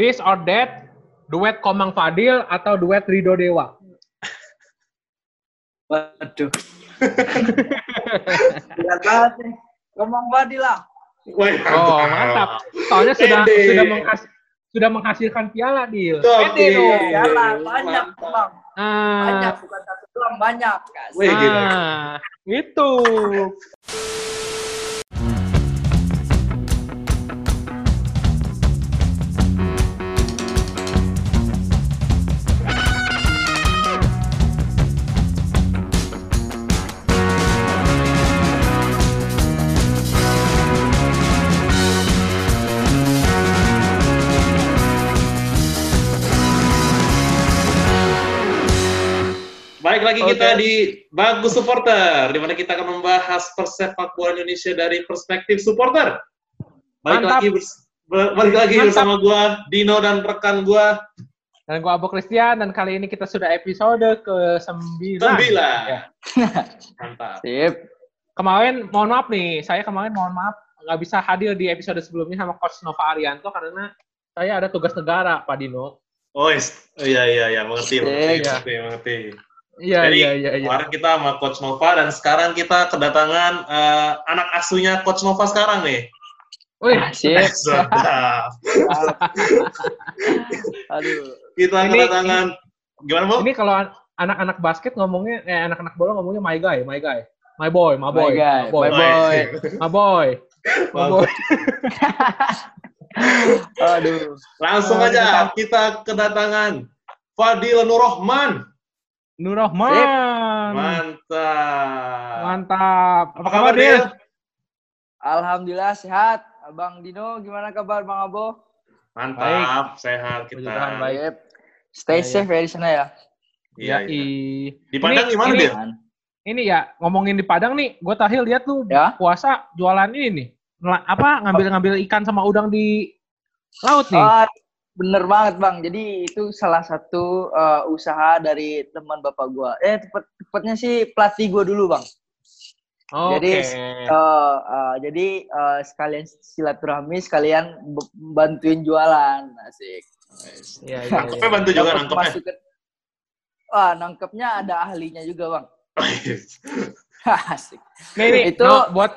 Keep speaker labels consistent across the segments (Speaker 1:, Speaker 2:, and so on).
Speaker 1: this or that, duet Komang Fadil atau duet Rido Dewa?
Speaker 2: Waduh. Berat banget nih. Ngomong Fadil lah.
Speaker 1: Oh, mantap. Soalnya sudah
Speaker 3: Pede.
Speaker 1: sudah menghas sudah menghasilkan piala, Dil. Dong.
Speaker 3: Iya.
Speaker 2: Piala banyak, Bang. Banyak,
Speaker 1: Ah,
Speaker 2: bukan satu doang, banyak. Kasih.
Speaker 3: Wih, gila.
Speaker 1: ah, itu.
Speaker 3: Balik lagi
Speaker 2: Oke.
Speaker 3: kita di Bagus Supporter, di mana kita akan membahas persepak bola Indonesia dari perspektif supporter. Balik
Speaker 1: Mantap.
Speaker 3: lagi balik lagi
Speaker 1: Mantap.
Speaker 3: bersama gua Dino dan rekan gua
Speaker 1: Dan gua Abo Christian dan kali ini kita sudah episode ke-9.
Speaker 3: Sembilan.
Speaker 1: Ya.
Speaker 3: Mantap.
Speaker 2: Sip.
Speaker 1: Kemarin mohon maaf nih, saya kemarin mohon maaf nggak bisa hadir di episode sebelumnya sama Coach Nova Arianto karena saya ada tugas negara, Pak Dino.
Speaker 3: Oh, oh, iya iya iya mengerti mengerti
Speaker 1: Iya.
Speaker 3: mengerti mengerti.
Speaker 1: Iya,
Speaker 3: Jadi
Speaker 1: iya, iya, iya.
Speaker 3: kemarin kita sama Coach Nova dan sekarang kita kedatangan eh, anak asuhnya Coach Nova sekarang nih.
Speaker 1: Wih.
Speaker 3: Sedap.
Speaker 2: Aduh.
Speaker 3: Kita
Speaker 1: Ini-
Speaker 3: kedatangan gimana bu?
Speaker 1: ini kalau an- anak-anak basket ngomongnya, eh anak-anak bola ngomongnya my guy, my guy. My boy, my boy,
Speaker 2: My guy,
Speaker 1: my boy,
Speaker 2: my boy.
Speaker 1: my boy, my boy.
Speaker 2: Aduh.
Speaker 3: Langsung aja kita kedatangan Fadil Nurrahman.
Speaker 1: Nur Rahman.
Speaker 3: Mantap.
Speaker 1: Mantap. Apa
Speaker 3: Apa
Speaker 1: kabar, Dil?
Speaker 2: Alhamdulillah sehat. Abang Dino, gimana kabar Bang Abo?
Speaker 3: Mantap, sehat
Speaker 1: Puji Tuhan,
Speaker 3: kita.
Speaker 1: baik.
Speaker 2: Sip. Stay
Speaker 1: ya.
Speaker 2: safe ya di sana ya.
Speaker 3: Iya,
Speaker 1: Ya,
Speaker 3: iya. Di Padang
Speaker 1: Ini-
Speaker 3: gimana Dil?
Speaker 1: Ini ya ngomongin di Padang nih, gue terakhir lihat lu
Speaker 2: Ya.
Speaker 1: puasa jualan ini nih. Apa ngambil-ngambil ikan sama udang di laut nih.
Speaker 2: Ah, bener banget bang. Jadi itu salah satu uh, usaha dari teman bapak gua. Eh tepet, tepatnya sih pelatih gua dulu bang.
Speaker 1: Oke.
Speaker 2: jadi, Uh, uh, jadi uh, sekalian silaturahmi, sekalian bantuin jualan. Asik.
Speaker 1: Iya, iya, iya.
Speaker 3: Nangkepnya bantu juga nangkepnya.
Speaker 2: Wah, nangkepnya ada ahlinya juga bang. Asik.
Speaker 1: Nih, nih,
Speaker 2: Itu-
Speaker 1: no, buat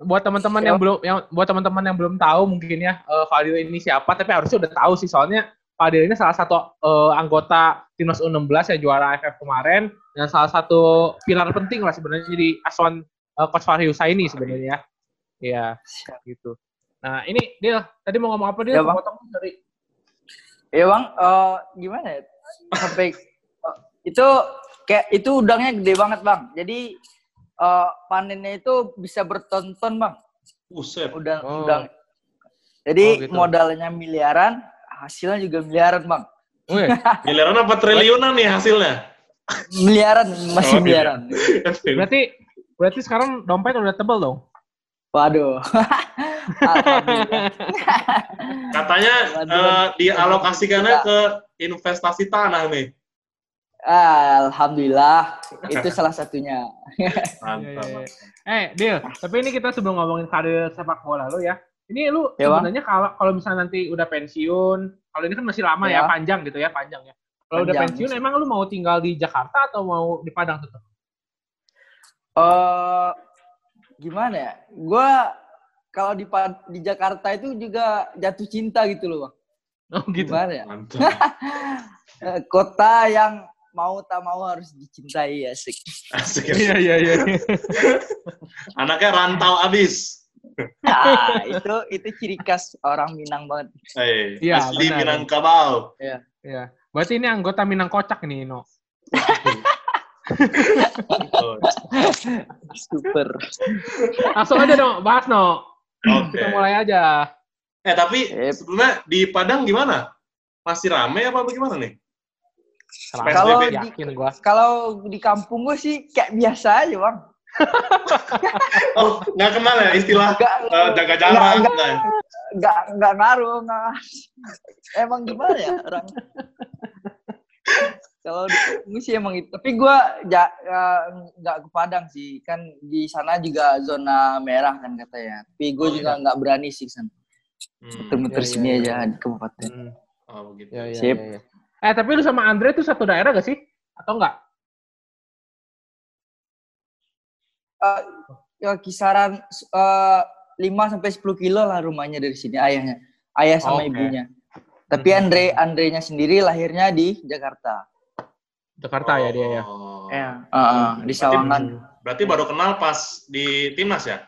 Speaker 1: buat teman-teman
Speaker 2: Ya.
Speaker 1: yang belum yang buat teman-teman yang belum tahu mungkin ya eh, Fadil ini siapa tapi harusnya udah tahu sih soalnya Fadil ini salah satu eh, anggota timnas U16 yang juara AFF kemarin dan salah satu pilar penting lah sebenarnya di asuhan eh, coach Fahri Husaini sebenarnya ya. Iya, gitu. Nah, ini dia tadi mau ngomong apa dia?
Speaker 2: Ya, Bang.
Speaker 1: Dari
Speaker 2: Ya bang, eh, gimana ya? Sampai eh, itu kayak itu udangnya gede banget bang. Jadi eh, panennya itu bisa bertonton bang.
Speaker 3: Buset.
Speaker 2: Udang,
Speaker 1: Oh.
Speaker 2: udang. Jadi
Speaker 1: Oh, gitu.
Speaker 2: modalnya miliaran, hasilnya juga miliaran bang.
Speaker 1: Wih,
Speaker 3: Miliaran apa triliunan nih hasilnya?
Speaker 2: Miliaran masih
Speaker 3: Oh,
Speaker 2: miliaran.
Speaker 1: berarti berarti sekarang dompet udah tebel dong.
Speaker 2: Waduh. Alhamdulillah.
Speaker 3: Katanya
Speaker 2: Waduh.
Speaker 3: eh, dialokasikannya ke investasi tanah nih.
Speaker 2: Alhamdulillah. Itu salah satunya.
Speaker 3: Mantap.
Speaker 1: Iya, iya, iya. Eh, Dil, tapi ini kita sebelum ngomongin karir sepak bola lu ya. Ini lu
Speaker 2: Ya,
Speaker 1: sebenarnya kalau kalau misalnya nanti udah pensiun, kalau ini kan masih lama ya,
Speaker 2: Ya.
Speaker 1: panjang gitu ya, panjang ya. Kalau udah pensiun, emang lu mau tinggal di Jakarta atau mau di Padang tetap?
Speaker 2: eh gimana ya? Gua kalau di di Jakarta itu juga jatuh cinta gitu loh, Bang.
Speaker 1: Oh gitu.
Speaker 2: Gimana ya?
Speaker 3: Mantap.
Speaker 2: Kota yang mau tak mau harus dicintai asik.
Speaker 3: Asik.
Speaker 1: Iya iya iya.
Speaker 3: Anaknya rantau abis.
Speaker 2: Ah, itu itu ciri khas orang Minang banget.
Speaker 3: Eh,
Speaker 1: Iya,
Speaker 3: asli
Speaker 1: benar.
Speaker 3: Minangkabau.
Speaker 1: Iya. Berarti ini anggota Minang Kocak nih, No.
Speaker 2: Super.
Speaker 1: Langsung aja dong, bahas No.
Speaker 3: Oke.
Speaker 1: Kita mulai aja.
Speaker 3: Eh tapi
Speaker 2: Yep.
Speaker 3: sebelumnya di Padang gimana? Masih rame apa bagaimana nih?
Speaker 2: Kalau di-
Speaker 1: yakin gua.
Speaker 2: Kalau di kampung gue sih kayak biasa aja, Bang.
Speaker 3: Oh, nggak kenal ya istilah
Speaker 2: Nggak,
Speaker 3: eh, jaga jarak?
Speaker 2: nggak,
Speaker 3: Nggak.
Speaker 2: nggak, nggak ngaruh, nggak. Emang gimana ya orang? Kalau di kampung sih emang itu. Tapi gue ja, eh, nggak ke Padang sih. Kan di sana juga zona merah kan katanya. Tapi gue
Speaker 3: Oh,
Speaker 2: juga nggak berani sih sana.
Speaker 3: Hmm.
Speaker 2: muter-muter
Speaker 1: Iya,
Speaker 2: sini
Speaker 1: iya,
Speaker 2: aja
Speaker 1: iya.
Speaker 2: di kabupaten.
Speaker 1: Hmm.
Speaker 3: Oh, begitu.
Speaker 1: Ya, ya,
Speaker 2: Sip.
Speaker 1: ya, ya. Eh tapi lu sama Andre tuh satu daerah gak sih? Atau enggak?
Speaker 2: Eh, ya kisaran eh, 5 sampai 10 kilo lah rumahnya dari sini ayahnya. Ayah sama
Speaker 1: Oke.
Speaker 2: ibunya. Tapi. Andre Andrenya sendiri lahirnya di Jakarta.
Speaker 1: Jakarta ya dia ya.
Speaker 3: Oh.
Speaker 2: Ya, Heeh, di
Speaker 3: Berarti-
Speaker 2: Sawangan.
Speaker 3: Berarti baru kenal pas di timnas ya?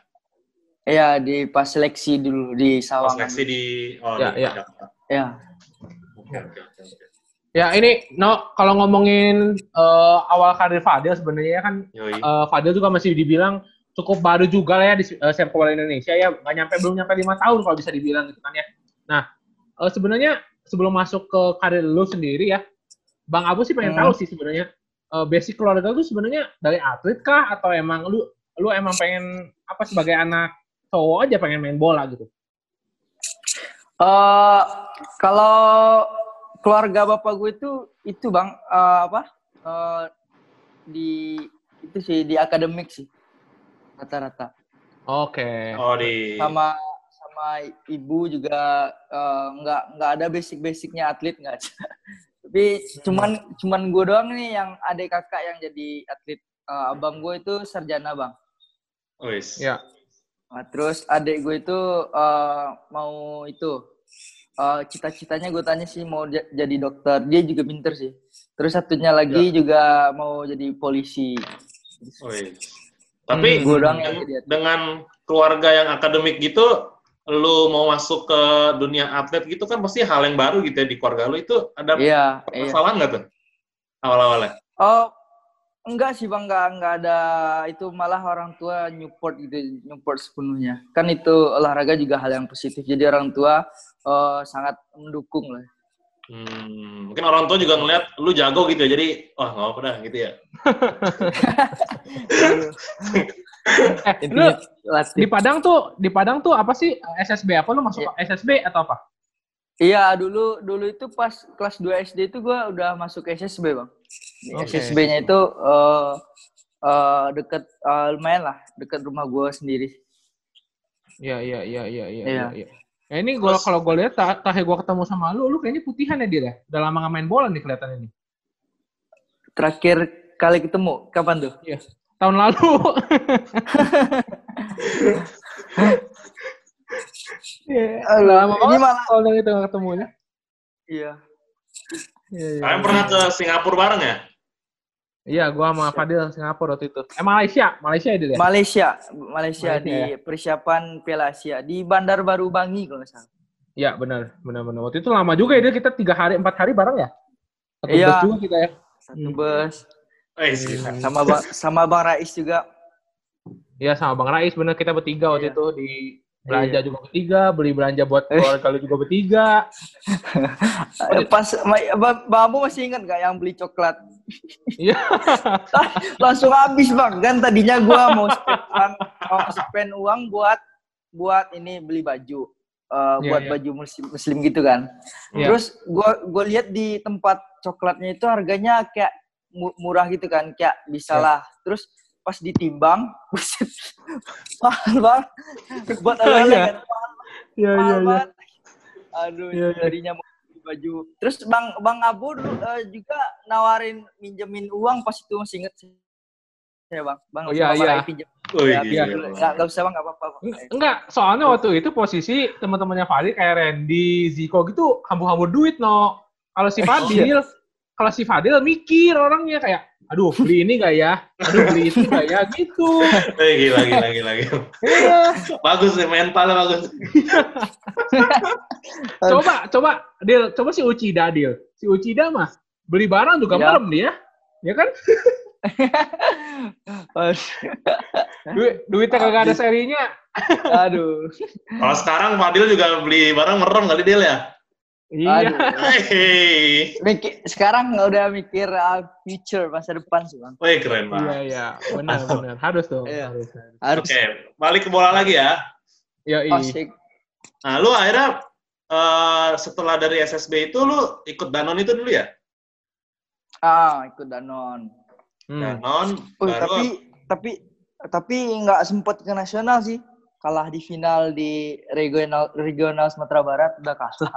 Speaker 2: Iya, di pas seleksi dulu di
Speaker 3: Pas
Speaker 2: Sawangan.
Speaker 3: seleksi di oh
Speaker 1: Ya,
Speaker 3: di
Speaker 1: ya.
Speaker 3: Jakarta.
Speaker 2: Ya.
Speaker 3: Oke, oke, oke, oke.
Speaker 1: Ya ini no kalau ngomongin eh, awal karir Fadil sebenarnya kan
Speaker 3: Yoi.
Speaker 1: eh, Fadil juga masih dibilang cukup baru juga lah ya di uh, sepak bola Indonesia ya nggak nyampe belum nyampe lima tahun kalau bisa dibilang gitu kan ya. Nah eh, sebenarnya sebelum masuk ke karir lu sendiri ya, Bang Abu sih pengen
Speaker 2: Hmm.
Speaker 1: tahu sih sebenarnya eh, basic keluarga lu sebenarnya dari atlet kah atau emang lu lu emang pengen apa sebagai anak cowok aja pengen main bola gitu?
Speaker 2: Eh kalau keluarga bapak gue itu itu bang eh, apa Eh, di itu sih di akademik sih rata-rata
Speaker 1: Oke.
Speaker 3: Oh di
Speaker 2: sama sama ibu juga eh, nggak nggak ada basic-basicnya atlet nggak tapi cuman cuman gue doang nih yang adik kakak yang jadi atlet Eh, abang gue itu sarjana bang
Speaker 3: Wis.
Speaker 1: Ya.
Speaker 2: Nah, terus adik gue itu eh, mau itu eh, cita-citanya gue tanya sih mau ja- jadi dokter. Dia juga pinter sih. Terus satunya lagi juga mau jadi polisi.
Speaker 3: Wis. Tapi
Speaker 1: Hmm,
Speaker 2: Gue doang yang
Speaker 3: dengan,
Speaker 2: jadi
Speaker 3: dengan keluarga yang akademik gitu, lu mau masuk ke dunia atlet gitu kan pasti hal yang baru gitu ya di keluarga lu itu ada
Speaker 2: Iya, iya.
Speaker 3: kesalahan nggak tuh awal-awalnya?
Speaker 2: Oh, enggak sih bang, enggak enggak ada itu malah orang tua nyupport gitu, nyupport sepenuhnya. Kan itu olahraga juga hal yang positif. Jadi orang tua eh, sangat mendukung lah.
Speaker 3: Hmm, mungkin orang tua juga ngeliat lu jago gitu ya, jadi wah nggak apa dah gitu ya.
Speaker 1: Eh, lu
Speaker 2: Intinya
Speaker 1: di. Padang tuh di Padang tuh apa sih SSB apa lu masuk
Speaker 2: Iya.
Speaker 1: SSB atau apa?
Speaker 2: Iya, dulu dulu itu pas kelas 2 SD itu gua udah masuk SSB, Bang.
Speaker 1: Oke.
Speaker 2: SSB-nya itu eh eh, deket eh, lumayan lah, deket rumah gua sendiri.
Speaker 1: Iya iya iya iya iya.
Speaker 2: Iya.
Speaker 1: iya. Ya ini gua
Speaker 3: Terus-
Speaker 1: kalau gue lihat ta- terakhir gue ketemu sama lu, lu kayaknya putihan ya dia ya. Udah lama nggak main bola nih kelihatan ini.
Speaker 2: Terakhir kali ketemu kapan tuh?
Speaker 1: Tahun lalu. Iya. Lama
Speaker 2: ini malah
Speaker 1: kalau dari itu nggak ketemunya.
Speaker 2: iya.
Speaker 1: Iya iya.
Speaker 3: Kalian pernah ke Singapura bareng ya?
Speaker 1: Iya, gua sama Fadil Singapura waktu itu. Eh Malaysia, Malaysia ya dia. ya?
Speaker 2: Malaysia, Malaysia
Speaker 1: Malaysia,
Speaker 2: di
Speaker 1: ya.
Speaker 2: persiapan Piala Asia di Bandar Baru Bangi kalau nggak salah.
Speaker 1: Iya benar, benar benar. Waktu itu lama juga ya dia kita tiga hari empat hari bareng ya. Satu
Speaker 2: Iya.
Speaker 1: bus juga kita ya.
Speaker 2: Satu
Speaker 1: Hmm.
Speaker 2: bus
Speaker 3: Eh,
Speaker 1: Hmm.
Speaker 2: sama bang, sama Bang Rais juga.
Speaker 1: Iya sama Bang Rais bener kita bertiga waktu
Speaker 2: Iya.
Speaker 1: itu di belanja
Speaker 2: Iya.
Speaker 1: juga bertiga, beli belanja buat keluarga lu juga bertiga.
Speaker 2: Eh, Pas Bang Abu masih ingat gak yang beli coklat?
Speaker 1: Iya.
Speaker 2: Langsung habis bang. Kan tadinya gua mau spend uang, mau spend uang buat buat ini beli baju. Eh,
Speaker 1: Iya,
Speaker 2: buat
Speaker 1: iya.
Speaker 2: baju muslim, muslim gitu kan.
Speaker 1: Iya.
Speaker 2: Terus gua gua lihat di tempat coklatnya itu harganya kayak mu- murah gitu kan, kayak bisa
Speaker 1: Iya.
Speaker 2: lah. Terus pas ditimbang, buset, mahal banget. Buat
Speaker 1: Iya, iya. Iya iya
Speaker 2: mahal
Speaker 1: iya.
Speaker 2: banget. Aduh,
Speaker 1: Iya, iya.
Speaker 2: jadinya mau beli baju. Terus Bang Bang Abu dulu, eh, juga nawarin minjemin uang pas itu masih inget sih. Ya Bang, Bang
Speaker 1: Oh, iya, iya.
Speaker 2: Rai pinjem.
Speaker 3: Wih,
Speaker 2: Ya,
Speaker 3: gila.
Speaker 2: pinjem dulu. Nggak, nggak usah Bang, nggak apa-apa.
Speaker 1: Enggak, soalnya waktu itu posisi teman-temannya Fadil kayak Randy, Ziko gitu hambur-hambur duit no. Kalau si Fadil, kalau si Fadil mikir orangnya kayak, aduh beli ini gak ya? Aduh beli itu gak ya? Gitu.
Speaker 3: Eh, gila, gila, gila, gila.
Speaker 1: Iya.
Speaker 3: Bagus nih, mentalnya bagus.
Speaker 1: Coba, coba, Dil, coba si Uchida, Dil. Si Uchida mah beli barang juga
Speaker 2: Iya.
Speaker 1: merem dia. Ya kan? Duit, duitnya kagak ada serinya.
Speaker 2: Aduh.
Speaker 3: Kalau sekarang Fadil juga beli barang merem kali Dil ya?
Speaker 1: Iya.
Speaker 2: Mikir, sekarang nggak udah mikir uh, future masa depan sih bang.
Speaker 3: Wih, keren
Speaker 1: Iya,
Speaker 3: banget.
Speaker 1: iya. Benar, benar. Harus dong.
Speaker 2: Iya.
Speaker 1: Harus. harus.
Speaker 3: Oke, balik ke bola lagi ya.
Speaker 1: Ya,
Speaker 2: asik.
Speaker 3: Nah, lu akhirnya eh, setelah dari SSB itu lu ikut Danon itu dulu ya?
Speaker 2: Ah ikut Danon.
Speaker 1: Hmm.
Speaker 3: Danon,
Speaker 2: Oh,
Speaker 3: baru
Speaker 2: tapi tapi tapi nggak sempet ke nasional sih. kalah di final di regional regional Sumatera Barat udah kalah.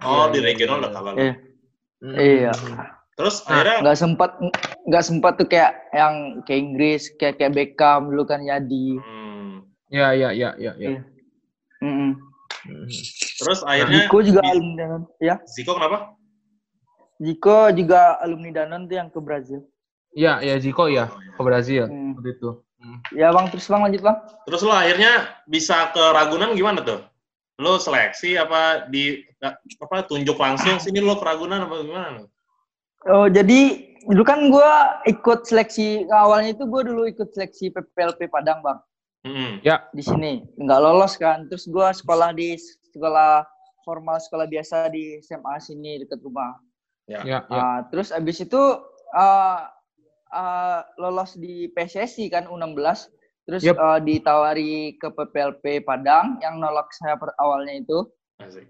Speaker 3: Oh,
Speaker 1: Iya,
Speaker 3: di
Speaker 1: iya,
Speaker 3: regional
Speaker 1: iya.
Speaker 3: udah kalah.
Speaker 2: Iya.
Speaker 1: Hmm.
Speaker 2: Iya.
Speaker 3: Terus
Speaker 1: Nah,
Speaker 3: akhirnya
Speaker 2: Nggak sempat nggak sempat tuh kayak yang kayak Inggris kayak kayak Beckham dulu kan Yadi.
Speaker 3: hmm,
Speaker 1: Ya, ya, ya, ya, ya.
Speaker 2: Iya. Mm-mm.
Speaker 1: Hmm.
Speaker 3: terus akhirnya
Speaker 2: Ziko juga
Speaker 3: di-
Speaker 2: alumni Danon. Ya,
Speaker 3: Ziko kenapa?
Speaker 2: Ziko juga alumni Danon tuh yang ke Brazil.
Speaker 1: Ya, ya Ziko ya ke Brazil
Speaker 2: Hmm.
Speaker 1: waktu itu. Hmm.
Speaker 2: Ya bang, terus bang lanjut bang.
Speaker 3: Terus lo akhirnya bisa ke Ragunan gimana tuh? Lo seleksi apa di apa tunjuk langsung sini lo ke Ragunan apa gimana?
Speaker 2: Oh jadi dulu kan gue ikut seleksi awalnya itu gue dulu ikut seleksi PPLP Padang bang
Speaker 3: Hmm.
Speaker 2: di sini nggak lolos kan. Terus gue sekolah di sekolah formal sekolah biasa di SMA sini dekat rumah.
Speaker 3: Ya.
Speaker 1: Ya, ya.
Speaker 2: Ah, terus abis itu ah, ah, lolos di PSSI kan U16. Terus
Speaker 1: Yep.
Speaker 2: ah, ditawari ke PPLP Padang yang nolak saya per awalnya itu.
Speaker 3: Asik.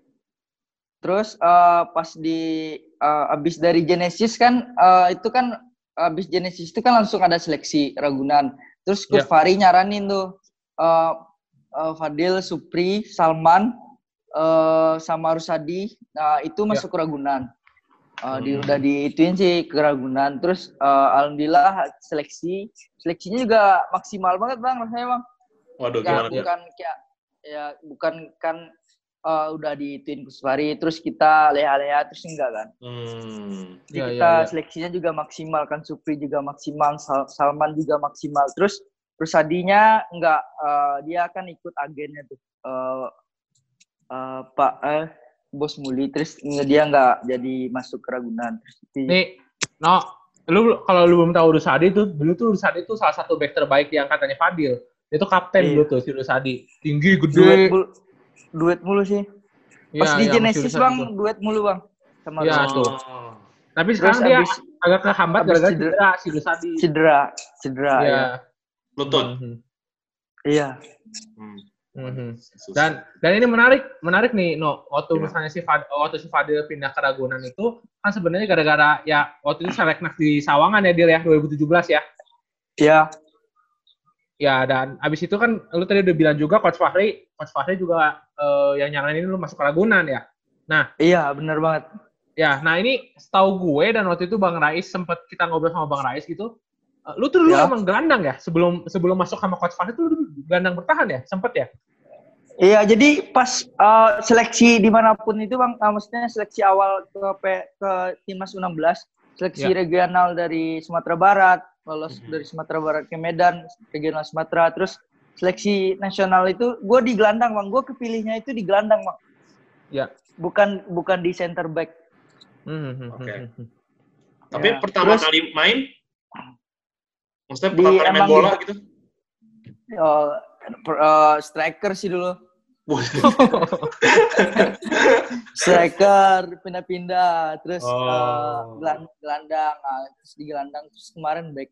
Speaker 2: Terus eh, pas di eh, abis dari Genesis kan eh, itu kan abis Genesis itu kan langsung ada seleksi Ragunan. Terus Coach
Speaker 1: Ya.
Speaker 2: Fahri nyaranin tuh eh, eh, Fadil, Supri, Salman, eh, sama Rusadi nah, itu masuk ke Ragunan. Eh, di,
Speaker 3: Hmm.
Speaker 2: udah diituin sih ke Ragunan. Terus eh, alhamdulillah seleksi seleksinya juga maksimal banget bang rasanya bang.
Speaker 3: Waduh
Speaker 2: Ya,
Speaker 3: gimana
Speaker 2: bukan kayak ya bukan kan eh, udah diituin Kuswari terus kita leha-leha terus enggak kan.
Speaker 3: Hmm.
Speaker 2: Jadi
Speaker 1: Ya, ya,
Speaker 2: kita
Speaker 1: ya.
Speaker 2: seleksinya juga maksimal kan Supri juga maksimal, Sal- Salman juga maksimal. Terus Rusadinya enggak eh, dia akan ikut agennya tuh. Eh, eh, Pak eh Bos Muli terus nge- dia enggak jadi masuk ke Ragunan. Terus di-
Speaker 1: Nih, no, lu kalau lu belum tahu Rusadi tuh, dulu tuh Rusadi tuh salah satu back terbaik di angkatannya Fadil. Dia tuh kapten
Speaker 2: Iya.
Speaker 1: dulu tuh si Rusadi. Tinggi,
Speaker 2: duet
Speaker 1: gede.
Speaker 2: mulu, duet mulu sih.
Speaker 1: Iya,
Speaker 2: Pas di
Speaker 1: iya,
Speaker 2: Genesis Bang
Speaker 1: tuh.
Speaker 2: duet mulu Bang sama
Speaker 1: Iya,
Speaker 2: Rusadi.
Speaker 1: tuh.
Speaker 3: Oh.
Speaker 1: Tapi
Speaker 2: Terus
Speaker 1: sekarang dia
Speaker 2: abis
Speaker 1: agak kehambat gara-gara
Speaker 2: cedera.
Speaker 1: cedera si Rusadi.
Speaker 2: cedera, cedera
Speaker 1: Iya.
Speaker 2: ya.
Speaker 3: Lutut.
Speaker 1: Mhm.
Speaker 2: Iya.
Speaker 3: Hmm.
Speaker 1: Mhm.
Speaker 3: Susah.
Speaker 1: Dan dan ini menarik, menarik nih, No. Waktu
Speaker 3: Gimana?
Speaker 1: misalnya si Fad, waktu si Fadil pindah ke Ragunan itu kan sebenarnya gara-gara ya waktu itu seleknas di Sawangan ya Dil ya 2017 ya.
Speaker 2: Iya.
Speaker 1: Ya dan abis itu kan lu tadi udah bilang juga Coach Fahri, Coach Fahri juga eh, yang nyaranin lu masuk ke Ragunan ya.
Speaker 2: Iya, benar banget.
Speaker 1: Ya, nah ini setahu gue dan waktu itu Bang Rais sempet kita ngobrol sama Bang Rais gitu. Eh, lu tuh dulu
Speaker 2: Ya.
Speaker 1: emang gelandang ya sebelum sebelum masuk sama Coach Fahri tuh lu gelandang bertahan ya, sempet ya?
Speaker 2: Iya, jadi pas uh, seleksi di mana pun itu bang, uh, maksudnya seleksi awal ke P- ke timnas U16, seleksi
Speaker 1: Ya.
Speaker 2: regional dari Sumatera Barat, lolos
Speaker 3: Mhm.
Speaker 2: dari Sumatera Barat ke Medan, regional Sumatera, terus seleksi nasional itu gue di gelandang bang, gue kepilihnya itu di gelandang bang,
Speaker 1: Ya.
Speaker 2: bukan bukan di center back.
Speaker 1: Hmm, hmm,
Speaker 3: Oke.
Speaker 1: hmm, hmm.
Speaker 3: Tapi
Speaker 2: Ya.
Speaker 3: pertama
Speaker 2: Terus-
Speaker 3: kali main, maksudnya
Speaker 2: Di-
Speaker 3: pertama kali main
Speaker 2: emang
Speaker 3: bola
Speaker 2: di-
Speaker 3: gitu?
Speaker 2: Uh, per- uh, striker sih dulu, striker pindah-pindah, terus uh,
Speaker 3: Oh.
Speaker 2: gelan- gelandang, nah, terus di gelandang, terus kemarin back.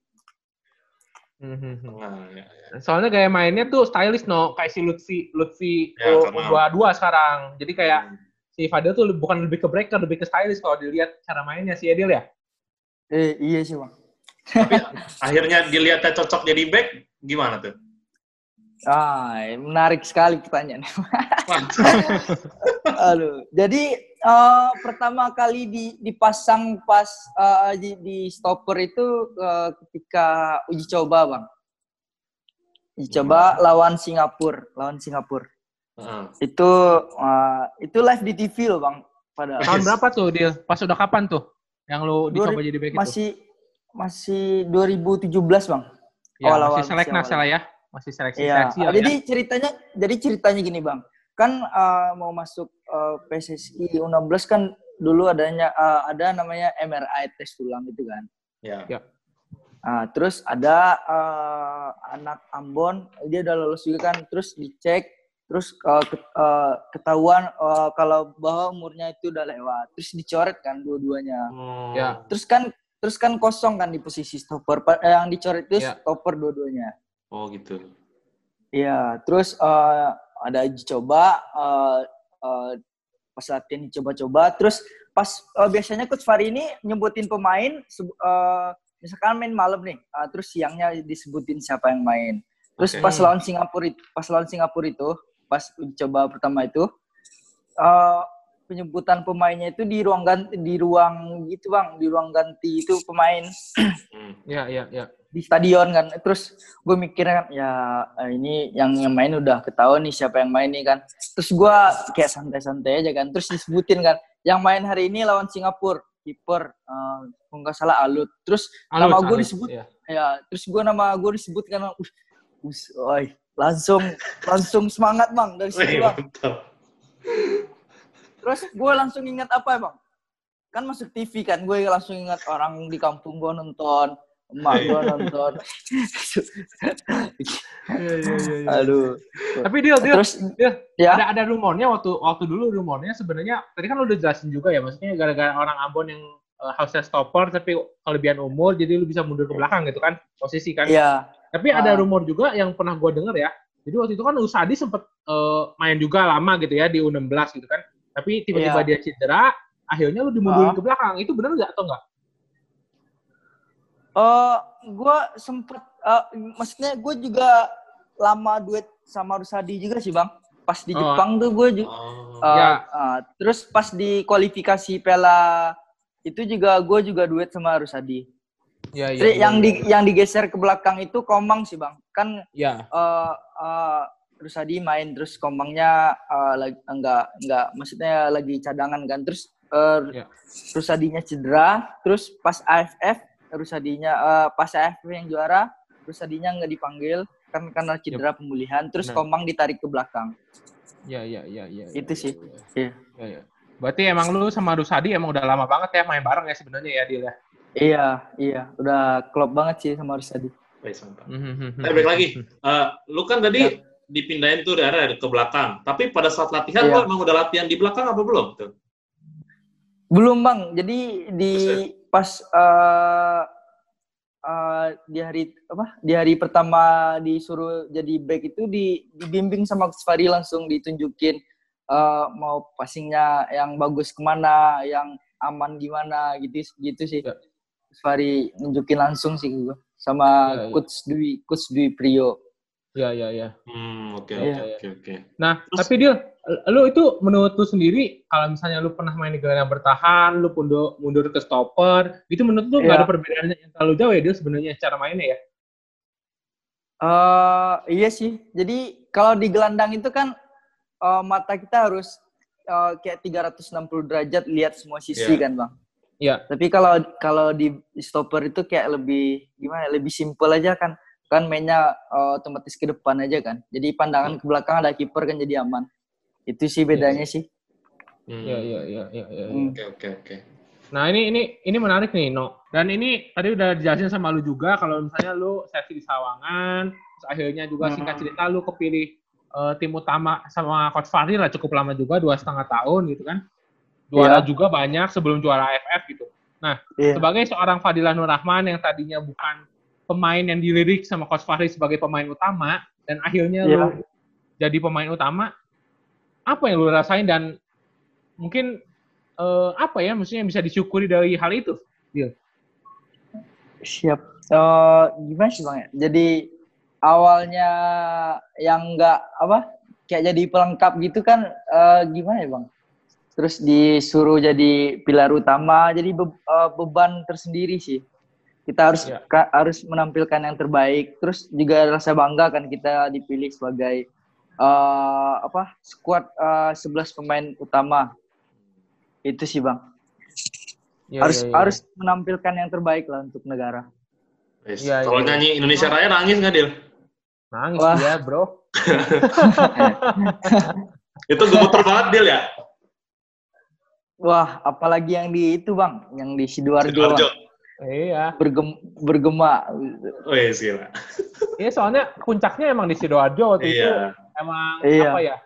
Speaker 1: Hmm, hmm, hmm.
Speaker 3: Nah, ya, ya.
Speaker 1: Soalnya gaya mainnya tuh stylish no, kayak si Lutfi Lutfi
Speaker 3: Ya, karena-
Speaker 1: U22 sekarang. Jadi kayak si Fadil tuh bukan lebih ke breaker, lebih ke stylish kalau dilihat cara mainnya si Edil ya.
Speaker 2: Eh, iya sih bang.
Speaker 3: Tapi akhirnya dilihatnya cocok jadi back, gimana tuh?
Speaker 2: Ah, menarik sekali pertanyaannya.
Speaker 3: Mantap.
Speaker 2: Aduh. Jadi eh, pertama kali di, dipasang pas eh, di, di stopper itu eh, ketika uji coba bang. Uji coba lawan Singapura, lawan Singapura.
Speaker 3: Heeh.
Speaker 2: Itu eh, itu live di TV loh bang. Pada
Speaker 1: Tahun berapa tuh Dil? Pas udah kapan tuh? Yang lu
Speaker 2: Dua
Speaker 1: dicoba jadi back itu?
Speaker 2: masih masih 2017 bang.
Speaker 1: ya,
Speaker 2: awal-awal,
Speaker 1: masih seleknas
Speaker 2: masih
Speaker 1: lah ya. Masih seleksi
Speaker 2: Iya,
Speaker 1: seleksi lah
Speaker 2: jadi
Speaker 1: ya.
Speaker 2: ceritanya jadi ceritanya gini bang, kan eh, mau masuk eh, PSSI U16 kan dulu adanya eh, ada namanya MRI tes tulang gitu kan.
Speaker 3: Ya.
Speaker 2: Nah, terus ada eh, anak Ambon, dia udah lulus juga kan, terus dicek, terus eh, ke- eh, ketahuan eh, kalau bahwa umurnya itu udah lewat, terus dicoret kan dua-duanya.
Speaker 3: Oh.
Speaker 1: Ya.
Speaker 2: Terus kan terus kan kosong kan di posisi stopper, eh, yang dicoret itu
Speaker 1: Iya.
Speaker 2: stopper dua-duanya.
Speaker 3: Oh gitu.
Speaker 2: Iya, terus eh, ada uji coba, eh, eh, pas latihan dicoba-coba, terus pas eh, biasanya coach Fari ini nyebutin pemain, eh, misalkan main malam nih, eh, terus siangnya disebutin siapa yang main. Terus
Speaker 3: Oke.
Speaker 2: pas lawan Singapura itu, pas lawan Singapura itu, pas uji coba pertama itu, eh penyebutan pemainnya itu di ruang ganti, di ruang gitu bang, di ruang ganti itu pemain
Speaker 3: Hmm.
Speaker 1: Iya, iya, iya.
Speaker 2: di stadion kan. Terus gue mikirnya kan, ya eh, ini yang yang main udah ketahuan nih siapa yang main nih kan. Terus gue kayak santai-santai aja kan. Terus disebutin kan, yang main hari ini lawan Singapura, kiper, eh, kalau nggak salah Alut. Terus
Speaker 1: Alut,
Speaker 2: nama gue disebut,
Speaker 1: iya.
Speaker 2: ya terus gue nama gue disebut kan, uh, us, oi, langsung langsung semangat bang dari situ bang. Terus gue langsung ingat apa ya bang? Kan masuk TV kan, gue langsung ingat orang di kampung gue nonton, emak gue nonton.
Speaker 1: Iya, iya, iya, iya.
Speaker 2: Aduh.
Speaker 1: Tapi Dil, Dil,
Speaker 2: Terus
Speaker 1: Dil,
Speaker 2: ya,
Speaker 1: ada ada rumornya waktu waktu dulu rumornya sebenarnya tadi kan lu udah jelasin juga ya maksudnya gara-gara orang Ambon yang uh, harusnya stopper tapi kelebihan umur jadi lu bisa mundur ke belakang gitu kan posisi kan.
Speaker 2: iya.
Speaker 1: Tapi ada
Speaker 2: Ah.
Speaker 1: rumor juga yang pernah gua denger ya. Jadi waktu itu kan Usadi sempet uh, main juga lama gitu ya di U16 gitu kan. Tapi tiba-tiba
Speaker 2: Iya.
Speaker 1: dia cedera, akhirnya lu dimundurin
Speaker 2: Ah.
Speaker 1: ke belakang. Itu bener nggak atau enggak?
Speaker 2: Eh, gue sempet, eh, maksudnya gue juga lama duet sama Rusadi juga sih bang. Pas di
Speaker 1: Oh.
Speaker 2: Jepang tuh gue juga.
Speaker 3: Oh.
Speaker 2: eh,
Speaker 1: Ya.
Speaker 2: eh, terus pas di kualifikasi Piala itu juga gue juga duet sama Rusadi.
Speaker 1: Iya,
Speaker 2: Jadi yang di yang digeser ke belakang itu Komang sih bang. Kan
Speaker 1: Iya.
Speaker 2: eh eh, Rusadi main terus Komangnya eh, lagi enggak enggak maksudnya lagi cadangan kan. Terus eh,
Speaker 1: Ya.
Speaker 2: Rusadinya cedera, terus pas AFF Rusadinya eh, pas AFF yang juara Rusadinya nggak dipanggil kan karena cedera pemulihan, terus
Speaker 1: Nah.
Speaker 2: Komang ditarik ke belakang.
Speaker 1: Iya, iya, iya, iya.
Speaker 2: Itu
Speaker 1: iya,
Speaker 2: sih.
Speaker 1: iya.
Speaker 2: Iya.
Speaker 1: Iya, iya. Berarti emang lu sama Rusadi emang udah lama banget ya main bareng ya sebenarnya ya Dil ya.
Speaker 2: Iya, iya, udah klop banget sih sama Rusadi.
Speaker 3: Wih, mantap.
Speaker 1: Mhm.
Speaker 3: Tapi balik lagi, Eh, lu kan tadi
Speaker 2: Ya.
Speaker 3: Dipindahin tuh daerah ke belakang. Tapi pada saat latihan,
Speaker 2: Iya.
Speaker 3: lu emang udah latihan di belakang apa belum? Tuh.
Speaker 2: Belum bang, jadi di pas eh eh, di hari apa? Di hari pertama disuruh jadi back itu di dibimbing sama Coach Fahri langsung ditunjukin eh, mau passingnya yang bagus ke mana, yang aman gimana gitu gitu sih.
Speaker 1: Ya.
Speaker 2: Coach Fahri nunjukin langsung sih gue sama
Speaker 1: Ya, ya.
Speaker 2: Coach Dwi Coach Dwi Prio.
Speaker 1: Iya, iya, iya.
Speaker 3: Hmm, oke,
Speaker 2: Iya.
Speaker 3: oke, oke, oke.
Speaker 1: Nah,
Speaker 3: Terus-
Speaker 1: tapi Dil, lu itu menurut lu sendiri, kalau misalnya lu pernah main di gelandang bertahan, lu mundur, mundur ke stopper, itu menurut lu nggak
Speaker 2: Iya.
Speaker 1: ada perbedaan yang terlalu jauh ya Dil sebenarnya cara mainnya ya?
Speaker 2: eh iya sih. Jadi kalau di gelandang itu kan eh, mata kita harus eh, kayak 360 derajat lihat semua sisi
Speaker 3: Iya.
Speaker 2: kan, Bang.
Speaker 1: Iya.
Speaker 2: Tapi kalau kalau di stopper itu kayak lebih gimana? ya, Lebih simpel aja kan. Kan mainnya eh, otomatis ke depan aja kan. Jadi pandangan ke belakang ada kiper kan jadi aman. Itu sih bedanya sih.
Speaker 3: Hmm,
Speaker 1: Iya, iya, iya, iya. iya.
Speaker 2: Hmm.
Speaker 3: Oke, oke, oke.
Speaker 1: Nah, ini ini ini menarik nih, No. Dan ini tadi udah dijelasin sama lu juga kalau misalnya lu seleksi di Sawangan, terus akhirnya juga singkat
Speaker 2: Hmm.
Speaker 1: cerita lu kepilih eh, tim utama sama Coach Fahri lah cukup lama juga, dua setengah tahun gitu kan. Juara
Speaker 2: Iya.
Speaker 1: juga banyak sebelum juara AFF gitu.
Speaker 2: Iya.
Speaker 1: sebagai seorang Fadilah Nur Rahman yang tadinya bukan pemain yang dilirik sama Coach Fahri sebagai pemain utama dan akhirnya
Speaker 2: Iya.
Speaker 1: lu jadi pemain utama, apa yang lu rasain dan mungkin eh, apa ya maksudnya bisa disyukuri dari hal itu?
Speaker 2: Siap. Eh gimana sih bang ya? Jadi awalnya yang enggak apa kayak jadi pelengkap gitu kan eh, gimana ya bang? Terus disuruh jadi pilar utama, jadi be- eh, beban tersendiri sih. Kita harus
Speaker 1: Ya.
Speaker 2: ka- harus menampilkan yang terbaik. Terus juga rasa bangga kan kita dipilih sebagai eh, apa squad eh, 11 pemain utama. Itu sih bang.
Speaker 1: Ya,
Speaker 2: harus
Speaker 1: ya, ya.
Speaker 2: harus menampilkan yang terbaik lah untuk negara.
Speaker 3: Wis,
Speaker 1: Iya,
Speaker 3: Kalau
Speaker 1: iya.
Speaker 3: nyanyi Indonesia Raya nangis nggak, Dil?
Speaker 1: nangis
Speaker 2: Wah.
Speaker 1: dia, Bro.
Speaker 3: Itu gemeter banget, Dil ya?
Speaker 2: Wah, apalagi yang di itu bang, yang di Sidoarjo,
Speaker 3: Sidoarjo.
Speaker 1: Iya.
Speaker 2: Bergem, bergema.
Speaker 3: Wih, gila.
Speaker 1: Iya, soalnya puncaknya emang di Sidoarjo waktu itu
Speaker 3: Iya.
Speaker 1: emang
Speaker 2: Iya.
Speaker 1: apa ya?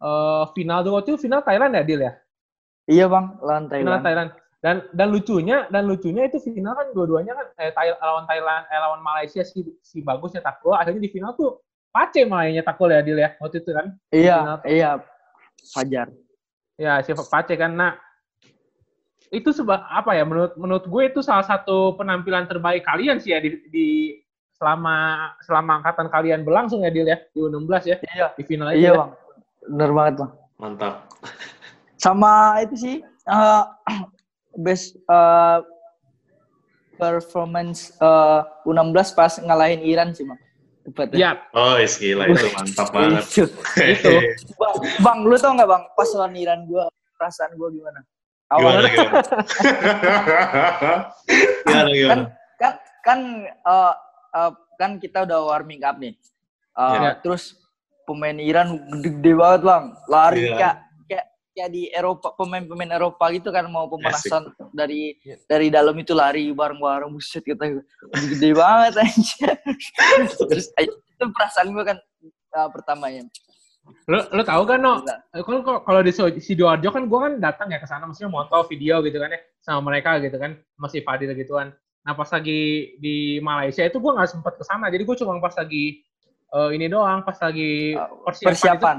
Speaker 1: eh final tuh waktu itu final Thailand ya, Dil ya?
Speaker 2: Iya bang, lawan
Speaker 1: Final
Speaker 2: Thailand.
Speaker 1: Thailand. Dan dan lucunya dan lucunya itu final kan dua-duanya kan eh, Thai- lawan Thailand eh, lawan Malaysia si si bagus nyetak gol akhirnya di final tuh Pace malah yang nyetak gol ya Dil ya waktu itu kan.
Speaker 2: Iya,
Speaker 1: final.
Speaker 2: iya. Fajar.
Speaker 1: Ya si Pace kan nah itu seba, apa ya menurut menurut gue itu salah satu penampilan terbaik kalian sih ya di, di selama selama angkatan kalian berlangsung ya Dil ya di U16 ya
Speaker 2: Iya.
Speaker 1: di final
Speaker 2: Iya
Speaker 1: ya.
Speaker 2: bang. Bener banget bang.
Speaker 3: Mantap.
Speaker 2: Sama itu sih eh, best eh, performance eh, U16 pas ngalahin Iran sih bang. Tepatnya.
Speaker 1: Iya,
Speaker 3: Oh, is gila itu mantap banget.
Speaker 2: Itu.
Speaker 1: itu.
Speaker 2: Bang, bang, lu tau nggak bang pas lawan Iran gua perasaan gua gimana?
Speaker 3: Gimana
Speaker 2: Awalnya
Speaker 3: gimana? gimana gimana?
Speaker 2: kan kan eh, eh, kan kita udah warming up nih. Eh,
Speaker 1: Iya.
Speaker 2: Terus pemain Iran gede-gede banget bang, lari
Speaker 3: Iya.
Speaker 2: kayak kayak kayak di Eropa pemain-pemain Eropa gitu kan mau pemanasan dari dari dalam itu lari bareng-bareng buset kita gede banget aja. Terus itu perasaan gue kan eh, pertamanya.
Speaker 1: Lo lo tahu kan no? Eh, Kan kalau di So- Sidoarjo kan gue kan datang ya ke sana maksudnya moto video gitu kan ya sama mereka gitu kan masih Fadil gituan. Nah pas lagi di Malaysia itu gue nggak sempet ke sana jadi gue cuma pas lagi eh, ini doang pas lagi persiapan, itu
Speaker 2: Persiapan.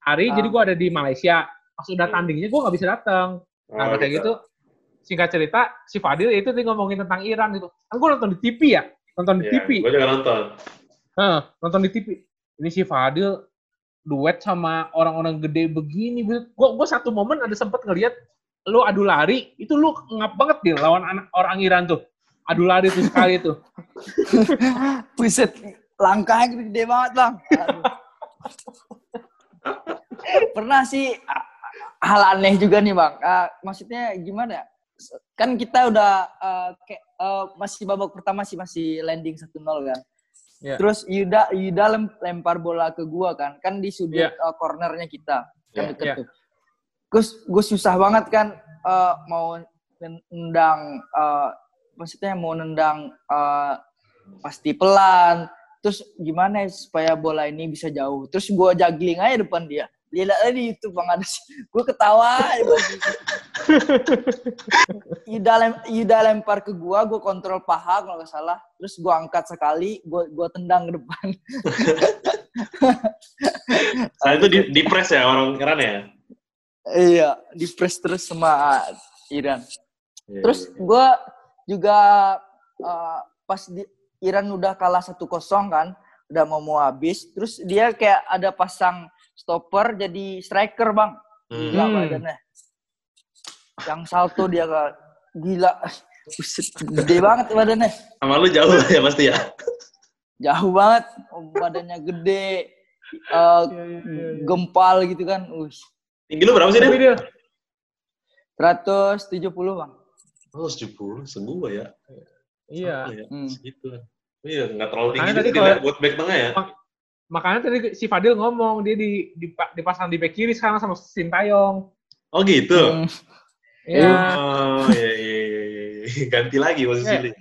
Speaker 1: hari
Speaker 2: Ah.
Speaker 1: jadi gue ada di Malaysia pas udah tandingnya gue nggak bisa datang. Nah
Speaker 3: Oh,
Speaker 1: kayak gitu singkat cerita si Fadil itu dia ngomongin tentang Iran gitu. Kan gue nonton di TV ya nonton di
Speaker 3: Iya,
Speaker 1: TV.
Speaker 3: gue juga nonton.
Speaker 1: Heeh, nonton di TV. Ini si Fadil duet sama orang-orang gede begini. Gue gue satu momen ada sempet ngeliat lu adu lari, itu lu ngap banget dia lawan anak orang Iran tuh. Adu lari tuh sekali tuh.
Speaker 2: Buset, langkahnya gede banget bang. Pernah sih hal aneh juga nih bang. Ah, maksudnya gimana? ya? Kan kita udah ah, kayak ah, masih babak pertama sih masih landing 1-0 kan.
Speaker 1: Iya.
Speaker 2: Terus Yuda Yuda lem- lempar bola ke gua kan, kan di sudut
Speaker 1: Iya.
Speaker 2: ah, cornernya kita kan
Speaker 3: Iya.
Speaker 2: deket
Speaker 1: Iya.
Speaker 2: tuh. Terus gue susah banget kan ah, mau nendang, ah, maksudnya mau nendang ah, pasti pelan. Terus gimana ya supaya bola ini bisa jauh? Terus gue juggling aja depan dia. Lihat aja di YouTube bang ada gue ketawa. Yuda, lem, Yuda lempar ke gua, gue kontrol paha kalau nggak salah. Terus gue angkat sekali, gue gua tendang ke depan.
Speaker 3: Saat itu di, di press ya orang Iran ya.
Speaker 2: iya, di press terus sama Iran.
Speaker 3: Iya,
Speaker 2: Terus
Speaker 3: iya.
Speaker 2: gue juga uh, pas di, Iran udah kalah 1-0 kan, udah mau mau habis. Terus dia kayak ada pasang stopper jadi striker bang. Gila
Speaker 1: Hmm.
Speaker 2: badannya. Yang salto dia kak. Gila. Gede banget badannya.
Speaker 3: sama lu jauh ya pasti ya.
Speaker 2: Jauh banget. Badannya gede. eh, gempal gitu kan. Ush.
Speaker 3: Tinggi lu berapa sih dia?
Speaker 1: dia
Speaker 2: 170 bang.
Speaker 3: Oh, 70, segua ya.
Speaker 1: iya.
Speaker 3: Ya,
Speaker 2: Hmm.
Speaker 3: Segitu. Iya, nggak terlalu tinggi
Speaker 1: Makanya
Speaker 3: juga
Speaker 1: tadi
Speaker 3: dia
Speaker 1: kalau-
Speaker 3: buat back tengah ya.
Speaker 1: Makanya tadi si Fadil ngomong dia di, di dipasang di back kiri sekarang sama Sintayong.
Speaker 3: Oh gitu.
Speaker 2: Hmm.
Speaker 1: Iya.
Speaker 3: Oh, iya, iya, iya, iya. Ganti lagi posisi
Speaker 1: Iya.
Speaker 3: dia.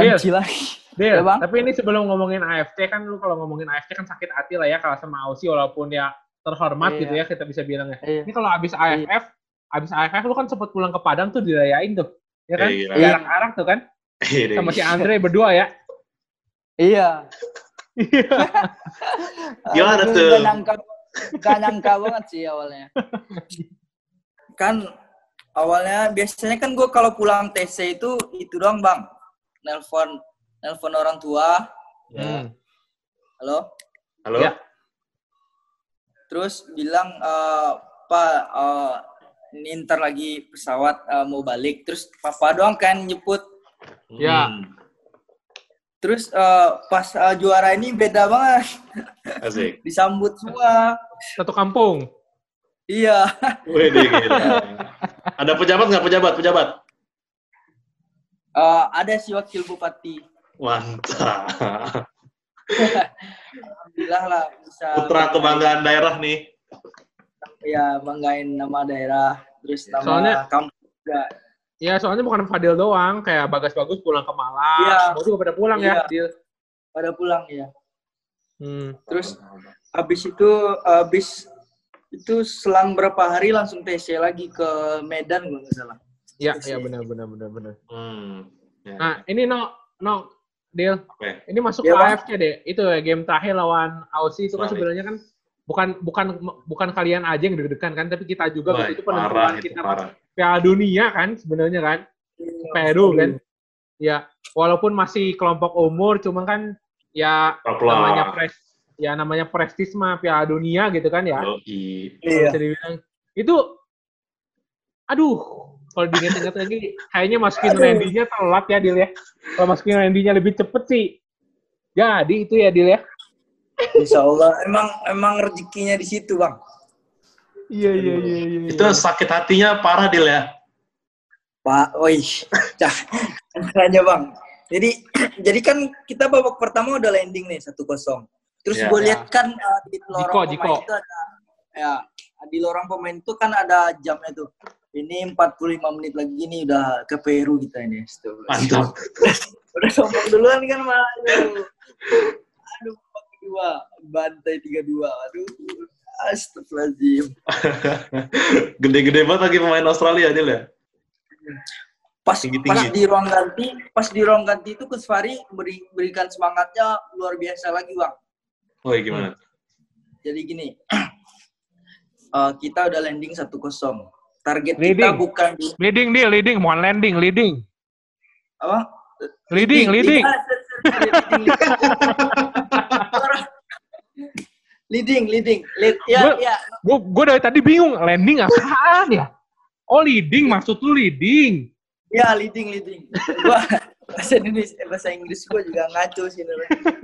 Speaker 1: Iya.
Speaker 2: Anjir lagi.
Speaker 1: Del,
Speaker 2: Ya, Bang.
Speaker 1: tapi ini sebelum ngomongin AFC kan lu kalau ngomongin AFC kan sakit hati lah ya kalau sama Aussie walaupun ya terhormat
Speaker 2: Iya.
Speaker 1: gitu ya kita bisa bilang ya.
Speaker 2: Iya.
Speaker 1: Ini kalau abis AFF, abis AFF lu kan sempet pulang ke Padang tuh dirayain tuh. Ya kan?
Speaker 3: Iya.
Speaker 1: Arak-arak tuh kan
Speaker 3: Iya,
Speaker 1: sama si Andre berdua ya.
Speaker 2: Iya.
Speaker 3: Gimana tuh?
Speaker 2: Gak gak nyangka banget sih awalnya. Kan awalnya biasanya kan gue kalau pulang TC itu itu doang bang. Nelpon nelpon orang tua.
Speaker 3: Ya.
Speaker 1: Hmm.
Speaker 2: Halo.
Speaker 3: Halo?
Speaker 1: Ya.
Speaker 2: Terus bilang eh, pak eh, ini ntar lagi pesawat eh, mau balik. Terus papa doang kan nyebut.
Speaker 1: Ya.
Speaker 3: Hmm,
Speaker 2: Terus eh, pas eh, juara ini beda banget.
Speaker 3: Asik.
Speaker 2: Disambut semua.
Speaker 1: Satu kampung.
Speaker 2: Iya.
Speaker 3: Wih, deh, gila. Ada pejabat nggak pejabat? Pejabat?
Speaker 2: Eh, ada si wakil bupati.
Speaker 3: Mantap.
Speaker 2: Alhamdulillah lah bisa
Speaker 3: Putra kebanggaan daerah nih.
Speaker 2: ya banggain nama daerah terus nama
Speaker 1: Soalnya-
Speaker 2: kampung juga.
Speaker 1: Ya soalnya bukan Fadil doang, kayak Bagas Bagus pulang ke Malang,
Speaker 2: Iya.
Speaker 1: semua juga pada pulang
Speaker 2: Iya.
Speaker 1: ya. Dil.
Speaker 2: pada pulang ya.
Speaker 1: Hmm.
Speaker 2: Terus habis itu habis itu selang berapa hari langsung TC lagi ke Medan kalau nggak salah.
Speaker 1: Iya, iya
Speaker 2: ya.
Speaker 1: benar benar benar benar.
Speaker 3: Hmm. Ya.
Speaker 1: Nah, ini no no Dil.
Speaker 3: Oke.
Speaker 1: Ini masuk
Speaker 2: Ya,
Speaker 1: ke. AFC deh. Itu ya game terakhir lawan Aussie itu kan sebenarnya kan bukan bukan bukan kalian aja yang deg-degan kan, tapi kita juga
Speaker 3: Wah,
Speaker 1: waktu itu
Speaker 3: parah
Speaker 1: penentuan
Speaker 3: itu
Speaker 1: kita
Speaker 3: parah.
Speaker 1: Piala Dunia kan sebenarnya kan. Peru kan. Ya, walaupun masih kelompok umur, cuma kan ya
Speaker 3: Klub
Speaker 1: namanya pres ya namanya prestis mah Piala Dunia gitu kan ya.
Speaker 3: Yoi.
Speaker 2: Iya.
Speaker 1: Bisa dibilang. Itu aduh, kalau diingat-ingat lagi kayaknya masukin. Randy-nya telat ya Dil ya. Kalau masukin Randy-nya lebih cepet sih. Jadi itu ya Dil ya.
Speaker 2: Insya Allah. Emang emang rezekinya di situ bang.
Speaker 1: Iya iya iya iya.
Speaker 3: Itu sakit hatinya parah Dil ya.
Speaker 2: Pak, oi, cah, aja bang. Jadi, jadi kan kita babak pertama udah landing nih satu kosong. Terus
Speaker 3: Ya.
Speaker 2: gue
Speaker 1: Ya.
Speaker 2: lihat kan uh, di lorong
Speaker 1: Jiko,
Speaker 2: pemain
Speaker 1: Jiko.
Speaker 2: itu ada, ya di lorong pemain itu kan ada jamnya tuh. Ini 45 menit lagi nih udah ke Peru kita ini.
Speaker 3: Mantap.
Speaker 2: Udah sombong duluan kan mah. Aduh, kedua bantai 32. Aduh, astagfirullahaladzim.
Speaker 3: Gede-gede banget lagi pemain Australia Dil ya.
Speaker 2: pas
Speaker 3: Tinggi-tinggi.
Speaker 2: pas di ruang ganti pas di ruang ganti itu Coach Fari beri, berikan semangatnya luar biasa lagi bang
Speaker 3: Oh iya, gimana?
Speaker 2: jadi gini eh, kita udah landing 1-0 target kita
Speaker 1: Leading.
Speaker 2: bukan di
Speaker 1: Leading Dil, leading, mohon landing, leading.
Speaker 2: apa
Speaker 1: Leading, leading.
Speaker 2: leading leading lead ya
Speaker 1: Gua-
Speaker 2: ya
Speaker 1: Gue gue dari tadi bingung landing apaan ya? Oh leading maksud lu leading.
Speaker 2: ya leading leading gua bahasa Indonesia eh, bahasa Inggris gua juga ngaco sih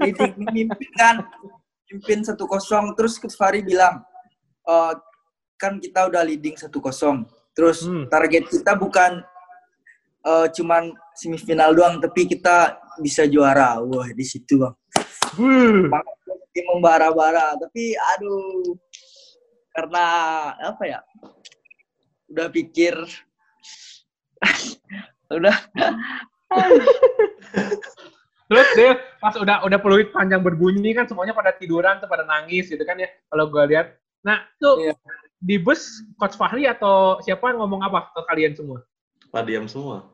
Speaker 2: leading mimpin kan mimpin 1-0 terus Coach bilang eh, kan kita udah leading 1-0 terus
Speaker 1: Hmm.
Speaker 2: target kita bukan eh, cuman semifinal doang tapi kita bisa juara. Wah di situ bang. Tim membara-bara. Tapi aduh karena apa ya udah pikir udah
Speaker 1: Terus Dil, pas udah udah peluit panjang berbunyi kan semuanya pada tiduran tuh pada nangis gitu kan ya kalau gue lihat. Nah tuh
Speaker 2: Iya.
Speaker 1: di bus Coach Fahri atau siapa yang ngomong apa ke kalian semua?
Speaker 3: Pak diam semua.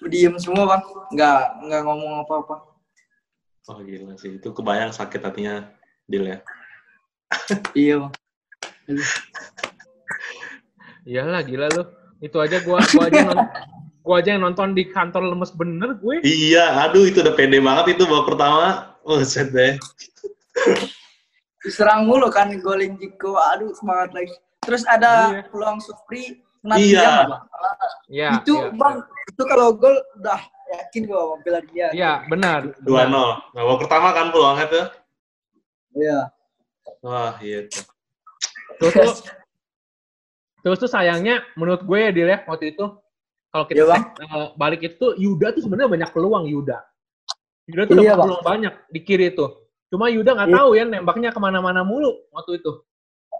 Speaker 2: diem semua bang nggak nggak ngomong apa-apa
Speaker 3: Oh gila sih, itu kebayang sakit hatinya Dil ya.
Speaker 2: iya bang
Speaker 1: Iyalah gila lu. Itu aja gua gua aja non, gua aja yang nonton di kantor lemes bener gue.
Speaker 3: Iya, aduh itu udah pede banget itu babak pertama. Oh, set deh.
Speaker 2: diserang mulu kan golin Jiko aduh semangat lagi terus ada
Speaker 1: Iya.
Speaker 2: peluang Supri kena
Speaker 3: Iya.
Speaker 2: bang
Speaker 1: Iya.
Speaker 2: itu
Speaker 1: iya,
Speaker 2: bang itu kalau gol udah yakin bang piala dunia
Speaker 1: Iya, benar.
Speaker 3: 2-0. Nah, babak pertama kan peluangnya tuh.
Speaker 2: iya
Speaker 3: Wah, iya tuh.
Speaker 1: Terus tuh, terus tuh sayangnya menurut gue ya Dil ya waktu itu kalau kita
Speaker 2: Iya, Bang.
Speaker 1: cek, eh, balik itu Yuda tuh sebenarnya banyak peluang Yuda. Yuda tuh
Speaker 2: Iya,
Speaker 1: dapat
Speaker 2: Bang.
Speaker 1: peluang banyak di kiri itu. Cuma Yuda nggak
Speaker 2: Iya.
Speaker 1: tahu ya nembaknya ke mana-mana mulu waktu itu.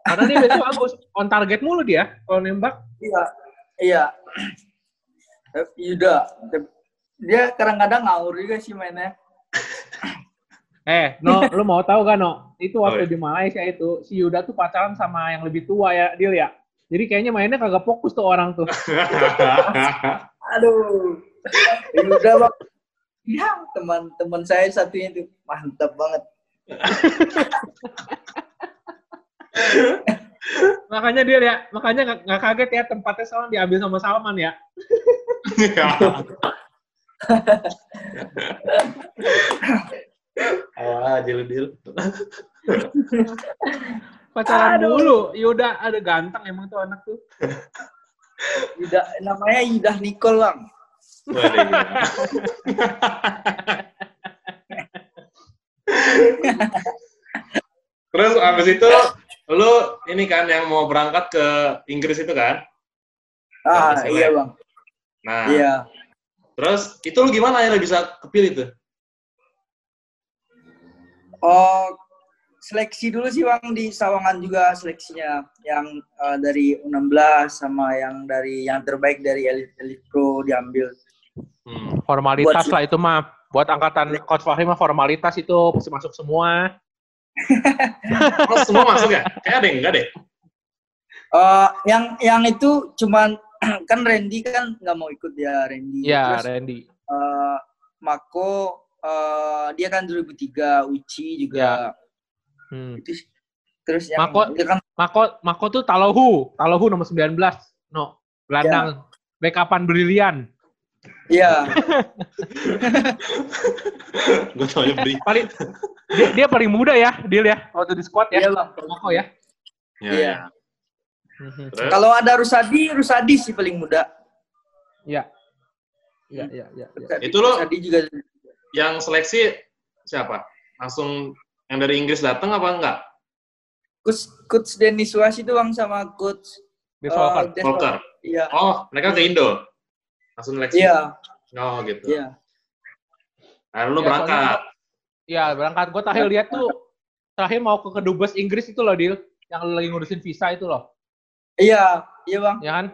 Speaker 1: Karena dia biasanya bagus on target mulu dia kalau nembak.
Speaker 2: iya iya Yuda dia kadang-kadang ngawur juga sih mainnya
Speaker 1: Eh, No, lu mau tahu gak No? Itu waktu
Speaker 3: Oh, iya.
Speaker 1: di Malaysia itu si Yuda tuh pacaran sama yang lebih tua ya, Dil ya. Jadi kayaknya mainnya kagak fokus tuh orang tuh.
Speaker 2: aduh Yuda bang ya teman-teman saya satunya itu mantap banget
Speaker 1: Makanya dia ya, makanya nggak- kaget ya tempatnya sekarang diambil sama Salman ya.
Speaker 3: Ah, Dil.
Speaker 1: Pacaran
Speaker 2: Aduh.
Speaker 1: dulu. Yuda ada ganteng emang tuh anak tuh.
Speaker 2: Yuda namanya Yuda Nicole bang
Speaker 3: Waduh, gila. Terus abis itu lu ini kan yang mau berangkat ke Inggris itu kan?
Speaker 2: ah iya bang
Speaker 3: Nah,
Speaker 2: iya
Speaker 3: terus itu lu gimana ya bisa kepilih tuh?
Speaker 2: Oh, seleksi dulu sih Bang di Sawangan juga seleksinya yang eh, dari U16 sama yang dari yang terbaik dari Elite, Elite Pro diambil.
Speaker 3: Hmm.
Speaker 1: Formalitas
Speaker 2: Buat-
Speaker 1: lah itu mah. Buat angkatan Coach Fahri mah formalitas itu pasti masuk semua.
Speaker 3: Oh, semua masuk ya? Kayak ada yang enggak deh.
Speaker 2: Eh, yang yang itu cuman kan Randy kan nggak mau ikut ya Randy.
Speaker 1: Iya, Randy.
Speaker 2: eh, Mako eh, dia kan 2003 Uci juga
Speaker 1: Hmm.
Speaker 2: itu. Terus yang
Speaker 1: Mako-
Speaker 2: kan
Speaker 1: Mako Mako tuh Talohu, Talohu nomor 19. No, gelandang backupan brilian.
Speaker 2: Iya.
Speaker 3: Gue taunya beri.
Speaker 1: Paling dia, dia paling muda ya, Dil ya, waktu di squad ya.
Speaker 2: Iya.
Speaker 1: Moko ya.
Speaker 3: Ya,
Speaker 2: Iya.
Speaker 3: ya.
Speaker 2: Kalau ada Rusadi, Rusadi sih paling muda.
Speaker 1: Iya. Iya, iya, iya. iya.
Speaker 2: Rusadi,
Speaker 3: Itu lo-
Speaker 2: Rusadi juga
Speaker 3: Yang seleksi siapa? Langsung yang dari Inggris datang apa enggak?
Speaker 2: coach coach Dennis Was itu bang sama coach eh,
Speaker 1: Solkan.
Speaker 2: Des-
Speaker 3: Volker.
Speaker 2: Iya.
Speaker 3: Oh, mereka ke Indo. Langsung seleksi.
Speaker 2: Iya.
Speaker 3: Oh, gitu.
Speaker 2: Iya.
Speaker 3: Nah, lu
Speaker 1: Ya,
Speaker 3: berangkat.
Speaker 1: Iya, berangkat. Gue terakhir lihat tuh, terakhir mau ke kedubes Inggris itu loh, Dil. Yang lu lagi ngurusin visa itu loh.
Speaker 2: Iya. Iya bang.
Speaker 1: Ya kan?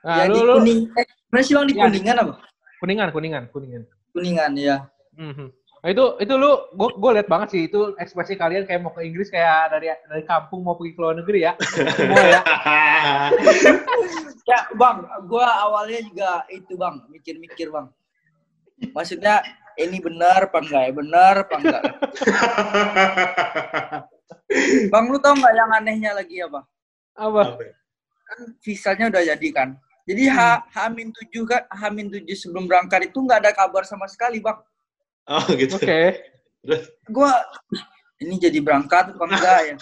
Speaker 1: Nah,
Speaker 2: Yang
Speaker 1: lu,
Speaker 2: di
Speaker 1: lu,
Speaker 2: kuning. Eh, mana sih bang di
Speaker 1: Iya.
Speaker 2: kuningan apa?
Speaker 1: kuningan, kuningan, kuningan.
Speaker 2: Kuningan ya.
Speaker 1: Mhm. Nah, itu itu lu gue gue lihat banget sih itu ekspresi kalian kayak mau ke Inggris kayak dari dari kampung mau pergi ke luar negeri ya. Semua ya.
Speaker 2: Ya bang, gua awalnya juga itu bang, mikir-mikir bang. Maksudnya ini benar apa enggak ya? Benar apa enggak? bang lu tau nggak yang anehnya lagi apa?
Speaker 1: Apa?
Speaker 2: Kan visanya udah jadi kan. Jadi H Hamin tujuh kan, Hamin tujuh sebelum berangkat itu nggak ada kabar sama sekali bang.
Speaker 3: Oh, gitu.
Speaker 1: Oke.
Speaker 2: Gua ini jadi berangkat apa enggak ya?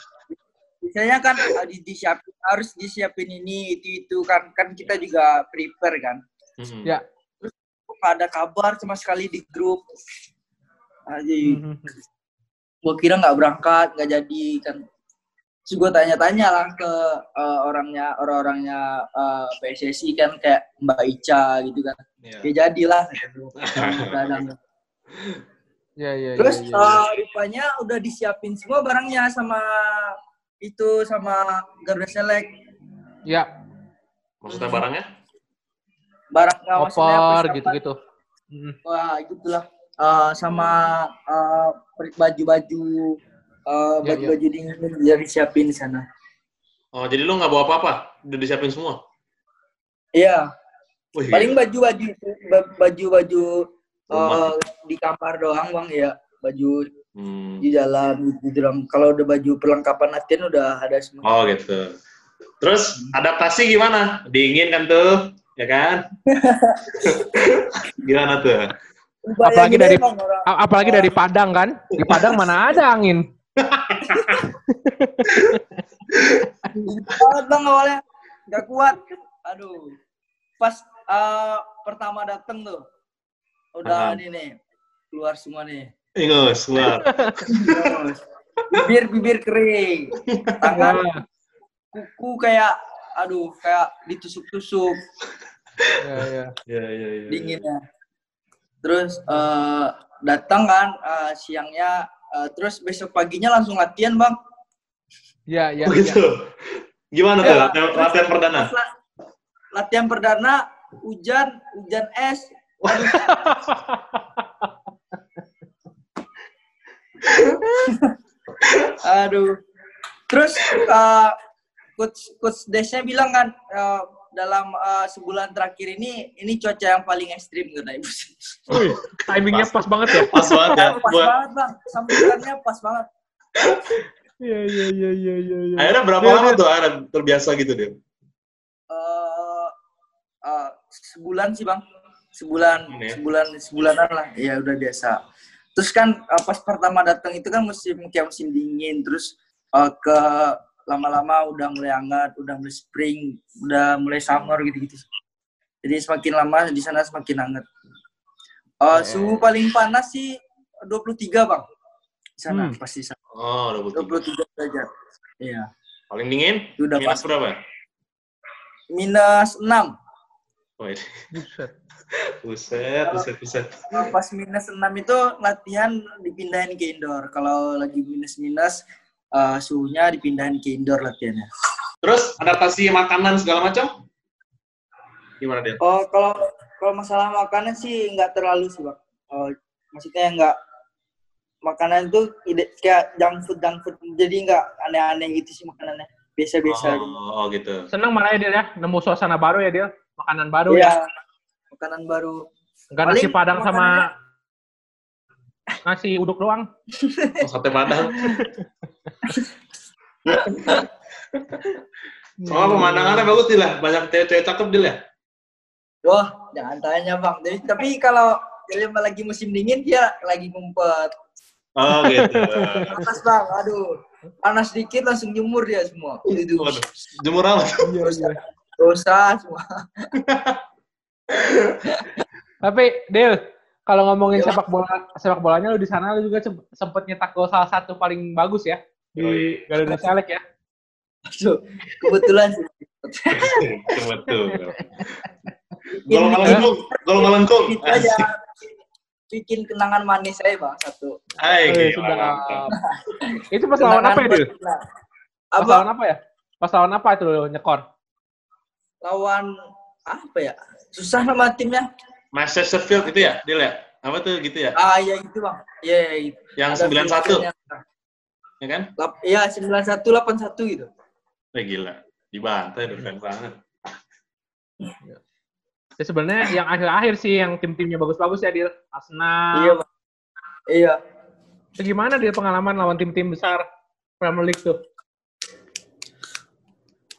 Speaker 2: Biasanya kan uh, di, disiapin, harus disiapin ini itu itu kan kan kita juga prepare kan.
Speaker 3: Hmm.
Speaker 1: Ya.
Speaker 2: nggak ada kabar sama sekali di grup. Aji,
Speaker 1: Mhm.
Speaker 2: gua kira nggak berangkat, nggak jadi kan. Terus gue tanya-tanya lah ke eh, orangnya, orang-orangnya eh, PSSI kan kayak Mbak Ica gitu kan.
Speaker 3: Iya.
Speaker 2: Ya jadilah. Kadang.
Speaker 1: Ya, ya,
Speaker 2: Terus
Speaker 1: ya, ya, ya.
Speaker 2: eh, rupanya udah disiapin semua barangnya sama itu sama Garuda Select.
Speaker 1: Ya,
Speaker 3: Maksudnya barangnya?
Speaker 2: Barang nggak maksudnya
Speaker 1: koper gitu-gitu.
Speaker 2: Wah, gitulah. Eh, sama eh, baju-baju eh,
Speaker 1: Ya,
Speaker 2: baju-baju dingin dia disiapin di sana.
Speaker 3: Oh, jadi lu nggak bawa apa-apa? Udah disiapin semua?
Speaker 2: Iya,
Speaker 3: Wih,
Speaker 2: paling baju-baju ba- baju-baju
Speaker 3: Rumah.
Speaker 2: eh, di kamar doang bang ya, baju
Speaker 3: Hmm.
Speaker 2: di dalam gitu doang. Kalau udah baju perlengkapan latihan udah ada semua.
Speaker 3: Oh, gitu. Terus adaptasi gimana? Dingin kan tuh, ya kan? gimana tuh?
Speaker 1: Apalagi dari-
Speaker 2: Bang, orang-
Speaker 1: Apalagi dari Padang kan? Di Padang mana ada angin?
Speaker 2: banget bang awalnya nggak kuat. Aduh, pas eh, pertama dateng tuh udah ini nih keluar semua nih.
Speaker 3: Ingus, keluar.
Speaker 2: bibir bibir kering tangan
Speaker 1: Ya,
Speaker 2: kuku kayak aduh kayak ditusuk-tusuk
Speaker 1: ya, ya.
Speaker 3: Iya, iya, iya.
Speaker 2: dinginnya terus eh, datang kan eh, siangnya eh, terus besok paginya langsung latihan bang
Speaker 1: Ya, ya,
Speaker 3: Oh,
Speaker 1: ya.
Speaker 3: gitu. Gimana tuh
Speaker 2: Ya,
Speaker 3: latihan, latihan perdana?
Speaker 2: latihan perdana hujan hujan es aduh terus eh, coach coach Desnya bilang kan eh, dalam eh, sebulan terakhir ini ini cuaca yang paling ekstrim kata ibu
Speaker 1: Wih, timingnya pas banget ya.
Speaker 3: Pas banget ya.
Speaker 2: pas
Speaker 3: Buat,
Speaker 2: banget bang sambutannya pas banget
Speaker 1: Iya, iya, iya, iya, iya. Ya.
Speaker 3: akhirnya berapa
Speaker 1: Iya,
Speaker 3: lama
Speaker 1: iya.
Speaker 3: tuh akhirnya terbiasa gitu deh?
Speaker 2: eh eh, sebulan sih bang sebulan
Speaker 3: ya?
Speaker 2: sebulan sebulanan lah ya udah biasa terus kan eh, pas pertama datang itu kan musim kayak musim dingin terus eh, ke lama-lama udah mulai hangat udah mulai spring udah mulai summer gitu-gitu jadi semakin lama di sana semakin hangat Eh, suhu paling panas sih 23 bang di sana
Speaker 1: Hmm.
Speaker 2: pasti sana.
Speaker 3: Oh, 23.
Speaker 2: 23 derajat iya
Speaker 3: Paling dingin?
Speaker 2: Udah
Speaker 3: Minus
Speaker 2: pas.
Speaker 3: berapa?
Speaker 2: minus 6
Speaker 3: Oh, ini.
Speaker 1: Buset.
Speaker 3: Buset, buset, buset.
Speaker 2: Pas minus 6 itu latihan dipindahin ke indoor. Kalau lagi minus-minus, eh, suhunya dipindahin ke indoor latihannya.
Speaker 3: Terus adaptasi makanan segala macam? Gimana dia?
Speaker 2: Oh, kalau kalau masalah makanan sih nggak terlalu sih, Bang. Oh, maksudnya nggak makanan itu ide, kayak junk food, junk food. Jadi nggak aneh-aneh gitu sih makanannya. Biasa-biasa. gitu.
Speaker 3: Oh, oh, gitu.
Speaker 1: Seneng mana ya, Dil ya? Nemu suasana baru ya, Dil? Makanan baru ya?
Speaker 2: Iya, makanan baru.
Speaker 1: Enggak nasi
Speaker 2: Paling
Speaker 1: padang sama
Speaker 2: makanannya-
Speaker 1: nasi uduk doang.
Speaker 3: Oh, sate padang. Sama pemandangannya bagus Dil ya? Banyak cewek-cewek cakep Dil ya?
Speaker 2: Wah, jangan tanya bang. Tapi, tapi kalau William lagi musim dingin dia lagi ngumpet.
Speaker 3: Oh gitu.
Speaker 2: Panas bang, aduh. Panas dikit langsung jemur dia semua. Itu
Speaker 3: Jemur apa?
Speaker 1: Iya, iya.
Speaker 2: Dosa semua.
Speaker 1: Tapi Del, kalau ngomongin
Speaker 2: Iya.
Speaker 1: sepak bola sepak bolanya lu di sana lu juga sem- sempet nyetak gol salah satu paling bagus ya di. Garuda Select ya.
Speaker 2: Aduh, kebetulan sih.
Speaker 3: Betul. Gol melengkung, gol
Speaker 2: aja bikin kenangan manis saya bang satu.
Speaker 3: Hai, gila.
Speaker 1: Itu pas lawan apa ya, Pas
Speaker 2: Apa?
Speaker 1: lawan apa ya? Pas lawan apa itu lu nyekor?
Speaker 2: Lawan apa ya? Susah nama timnya.
Speaker 3: Manchester Field itu ya, Dil ya? Apa tuh gitu ya?
Speaker 2: Ah iya itu bang. Iya iya, itu.
Speaker 3: Yang
Speaker 2: Ada
Speaker 3: 91,
Speaker 2: filternya.
Speaker 3: ya kan?
Speaker 2: Iya sembilan satu delapan satu gitu.
Speaker 3: Eh gila, dibantai keren banget.
Speaker 1: Ya sebenarnya yang akhir-akhir sih yang tim-timnya bagus-bagus ya, Dil. Arsenal.
Speaker 2: Iya bang. Iya.
Speaker 1: Itu gimana dia pengalaman lawan tim-tim besar Premier League tuh?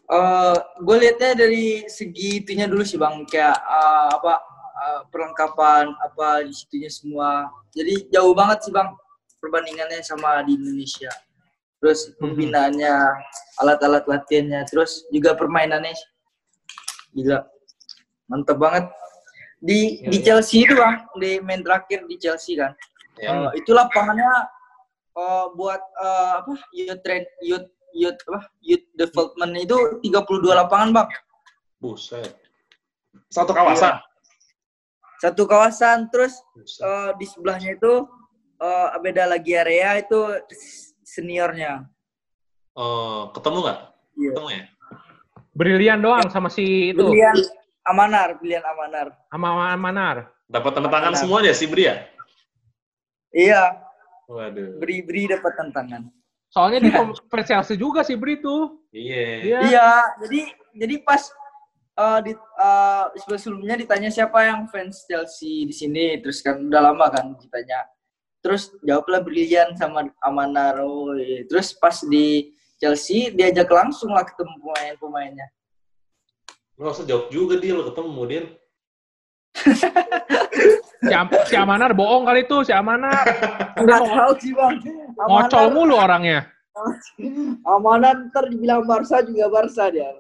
Speaker 2: Eh, gue lihatnya dari segi itunya dulu sih bang, kayak eh, apa eh, perlengkapan apa di situnya semua. Jadi jauh banget sih bang perbandingannya sama di Indonesia. Terus pembinaannya, alat-alat latihannya, terus juga permainannya, gila, mantap banget. Di
Speaker 1: Iya,
Speaker 2: di
Speaker 1: iya.
Speaker 2: Chelsea itu bang, di main terakhir di Chelsea kan.
Speaker 3: Ya.
Speaker 2: Eh, itu lapangannya eh, buat eh, apa youth train youth youth apa youth development itu 32 lapangan bang
Speaker 3: Buset. Satu kawasan.
Speaker 2: satu kawasan terus
Speaker 3: Buset.
Speaker 2: eh, di sebelahnya itu eh, beda lagi area itu seniornya
Speaker 3: Oh, ketemu nggak?
Speaker 2: Iya.
Speaker 3: Ketemu ya?
Speaker 1: Brilian doang sama si itu.
Speaker 2: pilihan Amanar pilihan Amanar
Speaker 1: Sama Manar.
Speaker 3: Dapat tanda tangan semua dia si Bri ya?
Speaker 2: iya
Speaker 3: Waduh.
Speaker 2: beri beri dapat tantangan
Speaker 1: Soalnya dia pemain Chelsea juga sih Bri tuh.
Speaker 3: Iya.
Speaker 1: Iya.
Speaker 2: iya jadi jadi pas eh, di eh, sebelumnya ditanya siapa yang fans Chelsea di sini terus kan udah lama kan ditanya terus jawablah brilian sama Amanar oh, iya. terus pas di Chelsea diajak langsung lah ketemu pemain-pemainnya
Speaker 3: Lu usah jawab juga dia lo ketemu dia.
Speaker 1: Si, Am- si Amanar bohong kali tuh, si Amanar.
Speaker 2: nggak tahu sih bang
Speaker 1: Ngocol mulu orangnya.
Speaker 2: Amanar ntar dibilang Barca juga Barca dia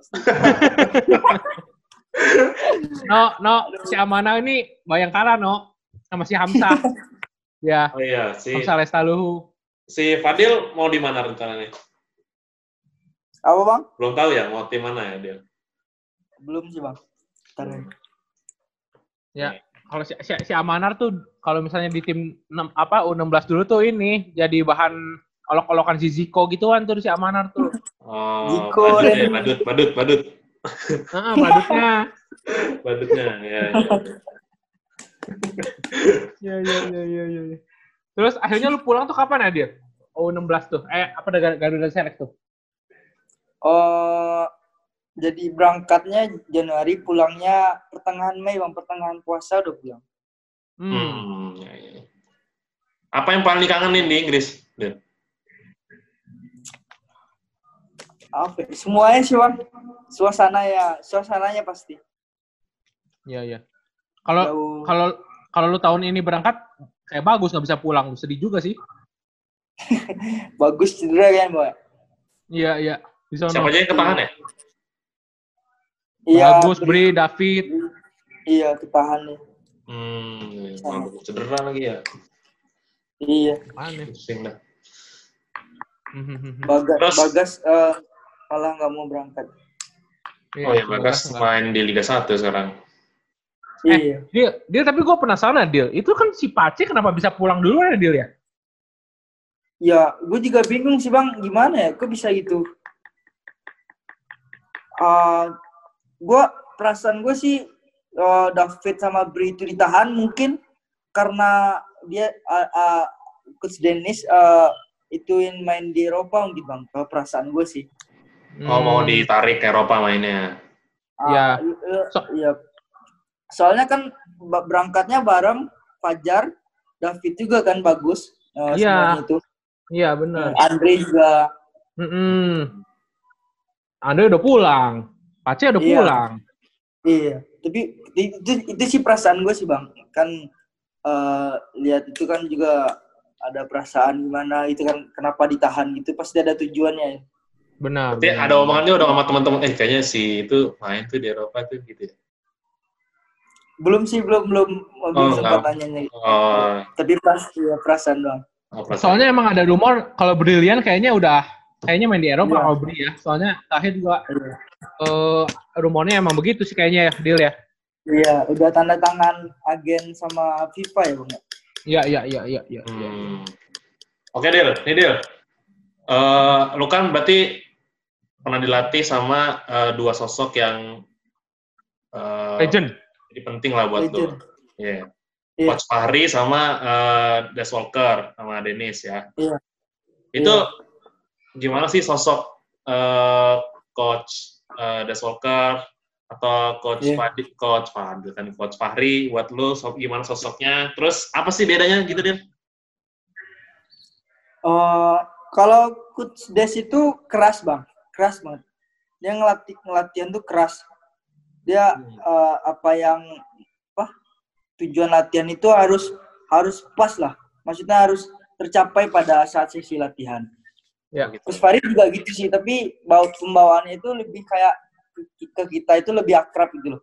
Speaker 1: No, no, si Amana ini Bayangkara, no. Sama si Hamzah. ya,
Speaker 3: Oh iya, si
Speaker 1: Hamzah Lestaluhu.
Speaker 3: si Fadil mau di mana rencananya?
Speaker 2: apa bang
Speaker 3: Belum tahu ya mau tim mana ya dia.
Speaker 2: belum sih bang Ntar ya.
Speaker 1: Ya, kalau si, si, si Amanar tuh kalau misalnya di tim enam- apa U16 dulu tuh ini jadi bahan olok-olokan si Ziko gituan tuh si Amanar tuh.
Speaker 3: Oh,
Speaker 2: Ziko
Speaker 3: badut, ya,
Speaker 2: dan-
Speaker 3: badut, badut, badut,
Speaker 1: Heeh, badutnya.
Speaker 3: badutnya. Ya, ya.
Speaker 1: Iya, iya, iya, iya, iya. Terus akhirnya lu pulang tuh kapan ya, dia? U16 tuh. Eh, apa ada Garuda Select tuh?
Speaker 2: Oh, jadi berangkatnya Januari, pulangnya pertengahan Mei, bang. Pertengahan puasa udah pulang.
Speaker 1: Hmm.
Speaker 3: Hmm, ya, ya. Apa yang paling dikangenin di Inggris? Dil?
Speaker 2: Apa? ya? Semuanya sih, bang. Suasana ya, suasananya pasti.
Speaker 1: Iya, iya. Kalau kalau kalau lu tahun ini berangkat kayak bagus nggak bisa pulang. Sedih juga sih.
Speaker 2: bagus cedera kan, boy.
Speaker 1: Iya, iya. Di sono.
Speaker 3: Siapa aja yang ketahan ya?
Speaker 2: Iya.
Speaker 1: Bagus, Bri, David.
Speaker 2: Iya, ketahan nih.
Speaker 3: Hmm, mabuk cedera lagi ya.
Speaker 2: Iya.
Speaker 1: Mana?
Speaker 3: Pusing dah.
Speaker 2: Bagas,
Speaker 3: Terus?
Speaker 2: Bagas eh, malah nggak mau berangkat.
Speaker 3: Oh ya, Bagas main di Liga 1 sekarang.
Speaker 1: Eh.
Speaker 2: Iya.
Speaker 1: Dia, dia tapi gue penasaran Dil. Itu kan si Pace kenapa bisa pulang dulu ya Dil ya?
Speaker 2: Ya, gue juga bingung sih bang, gimana ya? Kok bisa gitu? Uh, gue perasaan gue sih uh, David sama Bri itu ditahan mungkin karena dia uh, uh, coach Dennis uh, ituin main di Eropa mungkin bang. Kalau perasaan gue sih.
Speaker 3: Oh, mau
Speaker 1: Hmm.
Speaker 3: ditarik ke Eropa mainnya.
Speaker 2: Uh,
Speaker 1: Iya.
Speaker 2: uh,
Speaker 1: So-
Speaker 2: iya. Soalnya kan berangkatnya bareng Fajar, David juga kan bagus. Uh,
Speaker 1: Iya.
Speaker 2: semuanya itu.
Speaker 1: Iya benar.
Speaker 2: Andre juga.
Speaker 1: Mm-mm. Andre udah pulang. Pace udah
Speaker 2: Iya.
Speaker 1: pulang.
Speaker 2: Iya. tapi itu itu sih perasaan gue sih bang kan eh, lihat itu kan juga ada perasaan gimana itu kan kenapa ditahan gitu pasti ada tujuannya ya.
Speaker 1: Benar.
Speaker 3: Berarti
Speaker 1: benar.
Speaker 3: ada omongannya udah sama teman-teman, eh kayaknya si itu main tuh di Eropa tuh gitu ya.
Speaker 2: belum sih belum belum belum
Speaker 3: Oh,
Speaker 2: sempat
Speaker 3: enggak.
Speaker 2: tanya
Speaker 3: Oh,
Speaker 2: tapi pasti ya perasaan doang
Speaker 3: oh, perasaan.
Speaker 1: Soalnya emang ada rumor kalau Brilian kayaknya udah kayaknya main di Eropa
Speaker 2: Iya.
Speaker 1: kalau Bri ya. Soalnya terakhir juga
Speaker 2: Iya.
Speaker 1: eh rumornya emang begitu sih kayaknya ya, deal ya.
Speaker 2: iya udah tanda tangan agen sama FIFA ya bang
Speaker 1: Iya, iya, iya, iya, iya.
Speaker 3: Hmm. Oke, Dil. Nih, Dil. Eh, lu kan berarti pernah dilatih sama eh, dua sosok yang eh,
Speaker 1: Legend.
Speaker 3: jadi penting lah buat
Speaker 2: Legend.
Speaker 3: lu. Iya.
Speaker 2: Iya.
Speaker 3: Coach Fahri sama eh, Des Walker sama Dennis ya.
Speaker 2: Iya.
Speaker 3: Itu gimana sih sosok eh, Coach eh, Des Walker atau Coach
Speaker 2: Iya.
Speaker 3: Fadil, Coach Fadil kan Coach Fahri buat lu so- gimana sosoknya? Terus apa sih bedanya gitu, Dil?
Speaker 2: Eh, kalau coach Des itu keras bang, keras banget. Dia ngelatih ngelatihan tuh keras. Dia
Speaker 3: Hmm.
Speaker 2: eh, apa yang apa tujuan latihan itu harus harus pas lah. Maksudnya harus tercapai pada saat sesi latihan.
Speaker 1: Ya.
Speaker 3: Gitu.
Speaker 2: Terus Farid juga gitu sih, tapi baut pembawaannya itu lebih kayak ke- kita itu lebih akrab gitu loh.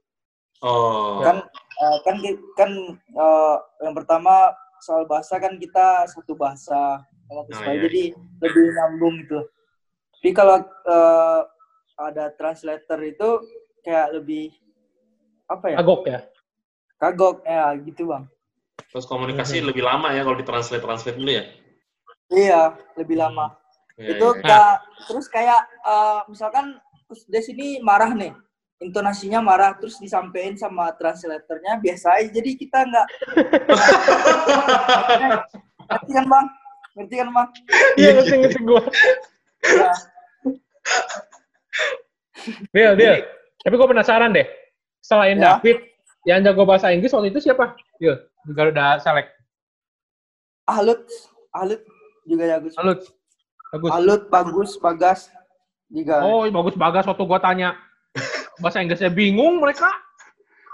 Speaker 3: Oh.
Speaker 2: Kan eh, kan kan eh, yang pertama soal bahasa kan kita satu bahasa sama Coach
Speaker 3: Oh, iya,
Speaker 2: jadi lebih nyambung gitu. Tapi kalau eh, ada translator itu kayak lebih apa ya?
Speaker 1: Agok ya.
Speaker 2: Kagok ya gitu bang.
Speaker 3: Terus komunikasi
Speaker 1: Mhm.
Speaker 3: lebih lama ya kalau ditranslate translate dulu ya.
Speaker 2: Iya lebih lama.
Speaker 3: Iya,
Speaker 2: itu
Speaker 3: iya.
Speaker 2: kayak terus kayak eh, misalkan Coach Des ini marah nih intonasinya marah terus disampaikan sama translatornya biasa aja jadi kita nggak ngerti kan bang ngerti kan bang
Speaker 1: Iya, ngerti ngerti gua.
Speaker 2: ya
Speaker 1: Deal, deal. Tapi gua penasaran deh. Selain
Speaker 2: Ya.
Speaker 1: David, yang jago bahasa Inggris waktu itu siapa? Deal. Di Garuda Select.
Speaker 2: Alut Alut juga bagus
Speaker 1: Alut. Bagus.
Speaker 2: Alut bagus Bagas juga
Speaker 1: Oh, bagus bagas waktu gua tanya. Bahasa Inggrisnya bingung mereka.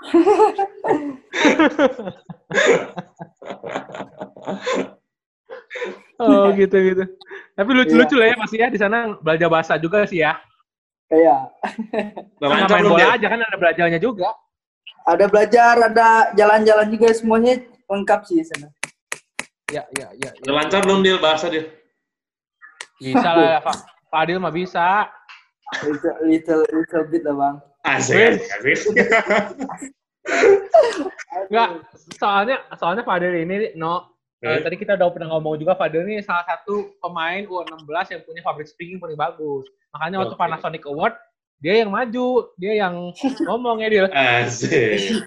Speaker 1: oh, gitu gitu. Tapi lucu-lucu lah ya Mas ya di sana belajar bahasa juga sih ya.
Speaker 2: iya
Speaker 3: lancar
Speaker 1: main bola aja kan ada belajarnya juga.
Speaker 2: ada belajar ada jalan-jalan juga semuanya lengkap sih di sana
Speaker 1: Ya, ya, ya.
Speaker 3: Udah lancar belum dia bahasa dia?
Speaker 1: Bisa lah, ya, Pak. Fadil mah bisa.
Speaker 2: little little, little bit lah bang
Speaker 3: Asik, asik.
Speaker 1: Enggak, soalnya soalnya Fadil ini no eh,
Speaker 3: Eh?
Speaker 1: tadi kita udah pernah ngomong juga Fadil ini salah satu pemain U16 yang punya public speaking paling bagus. Makanya waktu
Speaker 3: Oke.
Speaker 1: Panasonic Award dia yang maju, dia yang ngomong ya dia.
Speaker 3: Asik.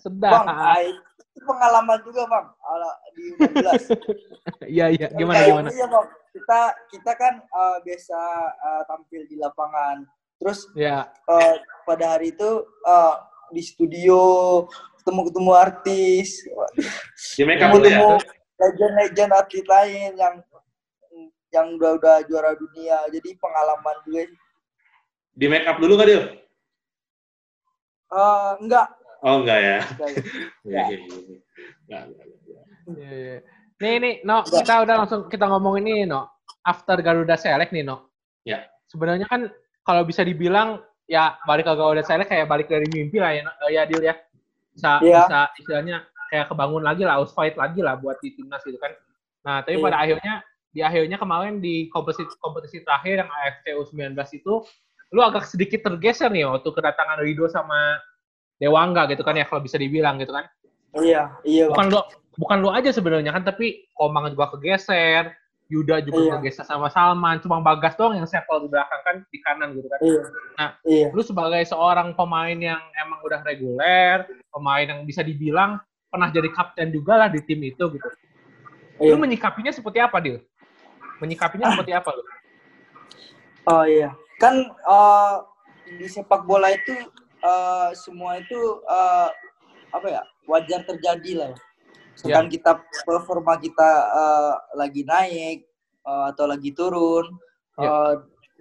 Speaker 1: Sedap.
Speaker 2: bang itu pengalaman juga bang ala di 16
Speaker 1: Iya iya, gimana
Speaker 2: Kayak
Speaker 1: gimana?
Speaker 2: Iya, Bang. Kita kita kan eh, biasa eh, tampil di lapangan. Terus
Speaker 1: Ya,
Speaker 2: eh, pada hari itu eh, di studio ketemu-ketemu artis,
Speaker 3: Di make up dulu ya?
Speaker 2: ketemu legend-legend atlet lain yang yang udah-udah juara dunia. Jadi pengalaman gue
Speaker 3: Di make up dulu kah dia?
Speaker 2: eh, enggak,
Speaker 3: Oh enggak ya?
Speaker 2: ya.
Speaker 3: Iya, iya, iya. Enggak, enggak.
Speaker 1: Iya, iya. Nih, nih, No, kita udah langsung kita ngomongin ini, No. After Garuda Select nih, No.
Speaker 3: Ya.
Speaker 1: Sebenarnya kan kalau bisa dibilang ya balik ke Garuda Select kayak balik dari mimpi lah ya, No. Eh, ya Dil ya. Bisa,
Speaker 2: Iya.
Speaker 1: bisa istilahnya kayak kebangun lagi lah, house fight lagi lah buat di timnas gitu kan. Nah, tapi
Speaker 2: Iya.
Speaker 1: pada akhirnya di akhirnya kemarin di kompetisi kompetisi terakhir yang AFC U19 itu lu agak sedikit tergeser nih waktu kedatangan Rido sama Dewangga gitu kan ya kalau bisa dibilang gitu kan
Speaker 2: Iya, iya,
Speaker 1: bukan lu bukan lu aja sebenarnya kan tapi Komang juga kegeser Yuda juga
Speaker 2: Iya.
Speaker 1: kegeser sama Salman cuma Bagas doang yang settle di belakang kan di kanan gitu kan
Speaker 2: Iya.
Speaker 1: Nah.
Speaker 2: iya.
Speaker 1: lu sebagai seorang pemain yang emang udah reguler pemain yang bisa dibilang pernah jadi kapten juga lah di tim itu gitu
Speaker 2: iya.
Speaker 1: lu menyikapinya seperti apa Dil? menyikapinya seperti apa lu?
Speaker 2: Oh iya, kan eh, di sepak bola itu eh, semua itu eh, apa ya wajar terjadi lah ya. Misalkan kita performa kita eh, lagi naik eh, atau lagi turun,
Speaker 1: Ya.
Speaker 2: eh,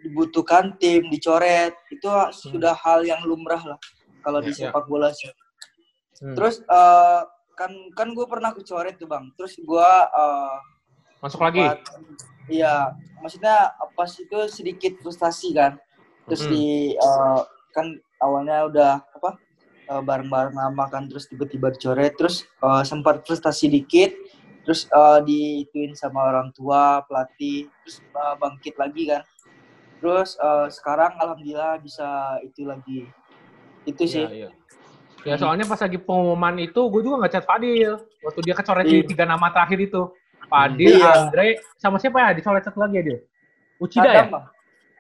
Speaker 2: dibutuhkan tim dicoret itu sudah hal yang lumrah lah. kalau di
Speaker 1: Ya.
Speaker 2: sepak bola sih.
Speaker 1: Hmm.
Speaker 2: Terus eh, kan kan gue pernah kecoret tuh bang. Terus gue eh,
Speaker 1: Masuk lagi.
Speaker 2: Iya, maksudnya pas itu sedikit frustasi kan. Terus
Speaker 1: Mm.
Speaker 2: di eh, kan awalnya udah apa eh, bareng-bareng lama kan, terus tiba-tiba dicoret, terus eh, sempat frustasi dikit, terus eh, diituin sama orang tua, pelatih, terus eh, bangkit lagi kan. Terus eh, sekarang alhamdulillah bisa itu lagi. Itu sih.
Speaker 1: Iya, iya. Ya soalnya pas lagi pengumuman itu, gue juga nggak chat Fadil. Waktu dia kecoret di
Speaker 2: Iya.
Speaker 1: tiga nama terakhir itu. Fadil,
Speaker 2: Iya.
Speaker 1: Andre, sama siapa ya? Dicoret satu lagi ya dia? Uchida
Speaker 2: Sadam,
Speaker 1: ya?
Speaker 2: Bang.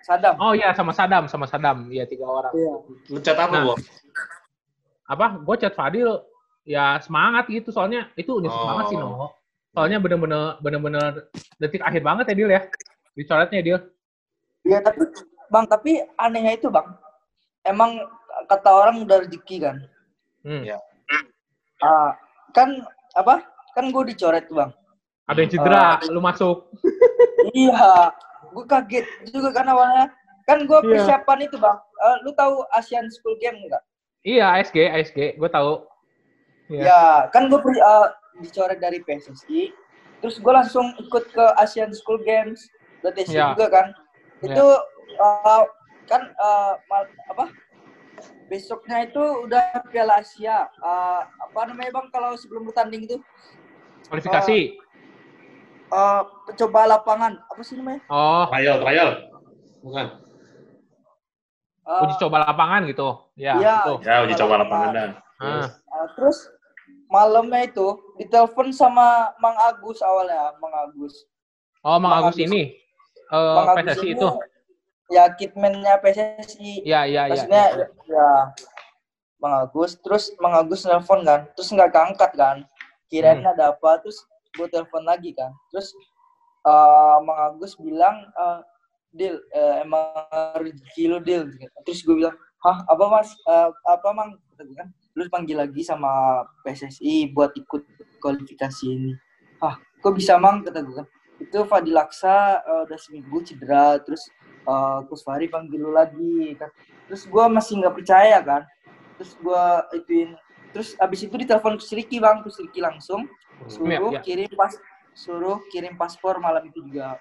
Speaker 2: Sadam.
Speaker 1: Oh iya, sama Sadam, sama Sadam. Iya, tiga orang.
Speaker 2: Iya.
Speaker 3: Chat apa,
Speaker 1: Nah.
Speaker 3: Bo?
Speaker 1: Apa? Gue chat Fadil, ya semangat gitu. Soalnya itu nyesek
Speaker 3: Oh.
Speaker 1: banget sih, no. Soalnya bener-bener bener-bener detik akhir banget ya, Dil ya? Dicoretnya, Dil.
Speaker 2: Iya tapi bang tapi anehnya itu bang emang kata orang udah rezeki kan
Speaker 1: Hmm.
Speaker 3: Iya.
Speaker 2: Ah, kan apa kan gue dicoret tuh bang
Speaker 1: Ada yang cedera,
Speaker 2: Ah.
Speaker 1: lu masuk.
Speaker 2: iya gue kaget juga kan awalnya kan gue
Speaker 1: Iya.
Speaker 2: persiapan itu bang Eh, lu tahu Asian School Game nggak
Speaker 1: Iya, ASG, ASG. Gue tahu. Iya.
Speaker 2: ya kan gue dicoret dari PSSI terus gue langsung ikut ke Asian School Games BTC
Speaker 1: Iya.
Speaker 2: juga kan
Speaker 1: Iya.
Speaker 2: itu eh, kan eh, mal- apa besoknya itu udah Piala Asia Eh, apa namanya bang kalau sebelum bertanding itu
Speaker 1: Kualifikasi.
Speaker 2: Eh coba lapangan apa sih namanya
Speaker 1: Oh,
Speaker 3: Trial, trial. Bukan.
Speaker 2: Eh,
Speaker 1: uji coba lapangan gitu. Ya,
Speaker 2: Iya.
Speaker 1: itu.
Speaker 3: Ya, uji coba lapangan dan.
Speaker 2: Eh, terus malamnya itu ditelepon sama Mang Agus awalnya Mang Agus
Speaker 1: Oh, Mang
Speaker 2: Mang
Speaker 1: Agus
Speaker 2: Agus.
Speaker 1: ini. Eh,
Speaker 2: Mang Agus
Speaker 1: PSSI
Speaker 2: ini
Speaker 1: itu.
Speaker 2: ya kitmannya PSSI
Speaker 1: Iya, iya, iya.
Speaker 2: maksudnya ya Mang Agus terus Mang Agus nelfon kan terus nggak keangkat kan kirain
Speaker 1: Hmm.
Speaker 2: ada apa terus gue telepon lagi kan. Terus eh Mang Agus bilang eh, Dil eh, emang rezeki lu Dil. Terus gue bilang hah apa mas? Eh, apa mang? Kan. Terus panggil lagi sama PSSI buat ikut kualifikasi ini. Hah kok bisa mang? Kata gue kan. Itu Fadil Aksa eh, udah seminggu cedera. Terus Coach Fahri panggil lu lagi. Kan terus gue masih nggak percaya kan. Terus gue ituin. Terus abis itu ditelepon ke Riki bang. Ke Riki langsung suruh
Speaker 1: iya.
Speaker 2: kirim pas suruh kirim paspor malam itu juga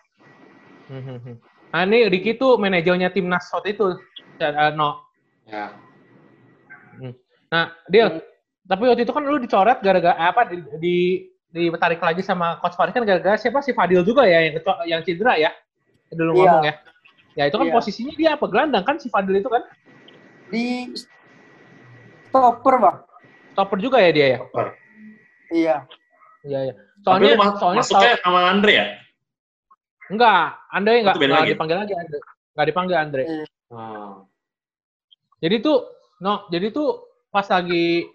Speaker 1: Hmm, hmm, hmm. Nah, ini Ricky tuh manajernya timnas waktu itu. Eh, no.
Speaker 3: Ya.
Speaker 1: Nah, Dil,
Speaker 2: Hmm.
Speaker 1: tapi waktu itu kan lu dicoret gara-gara eh, apa di, di ditarik lagi sama coach Farid kan gara-gara siapa si Fadil juga ya yang yang cedera ya. Dulu
Speaker 2: Iya.
Speaker 1: ngomong ya. Ya itu kan
Speaker 2: Iya.
Speaker 1: posisinya dia apa gelandang kan si Fadil itu kan
Speaker 2: di stopper bang
Speaker 1: stopper juga ya dia ya.
Speaker 3: Super.
Speaker 2: iya
Speaker 1: Iya, iya. Soalnya
Speaker 3: ma-
Speaker 1: soalnya
Speaker 3: masuknya sama Andre ya?
Speaker 1: enggak, Andre enggak, enggak
Speaker 3: lagi?
Speaker 1: dipanggil lagi Andre. Enggak dipanggil Andre.
Speaker 2: Iya.
Speaker 3: Oh.
Speaker 1: Jadi tuh, no, jadi tuh pas lagi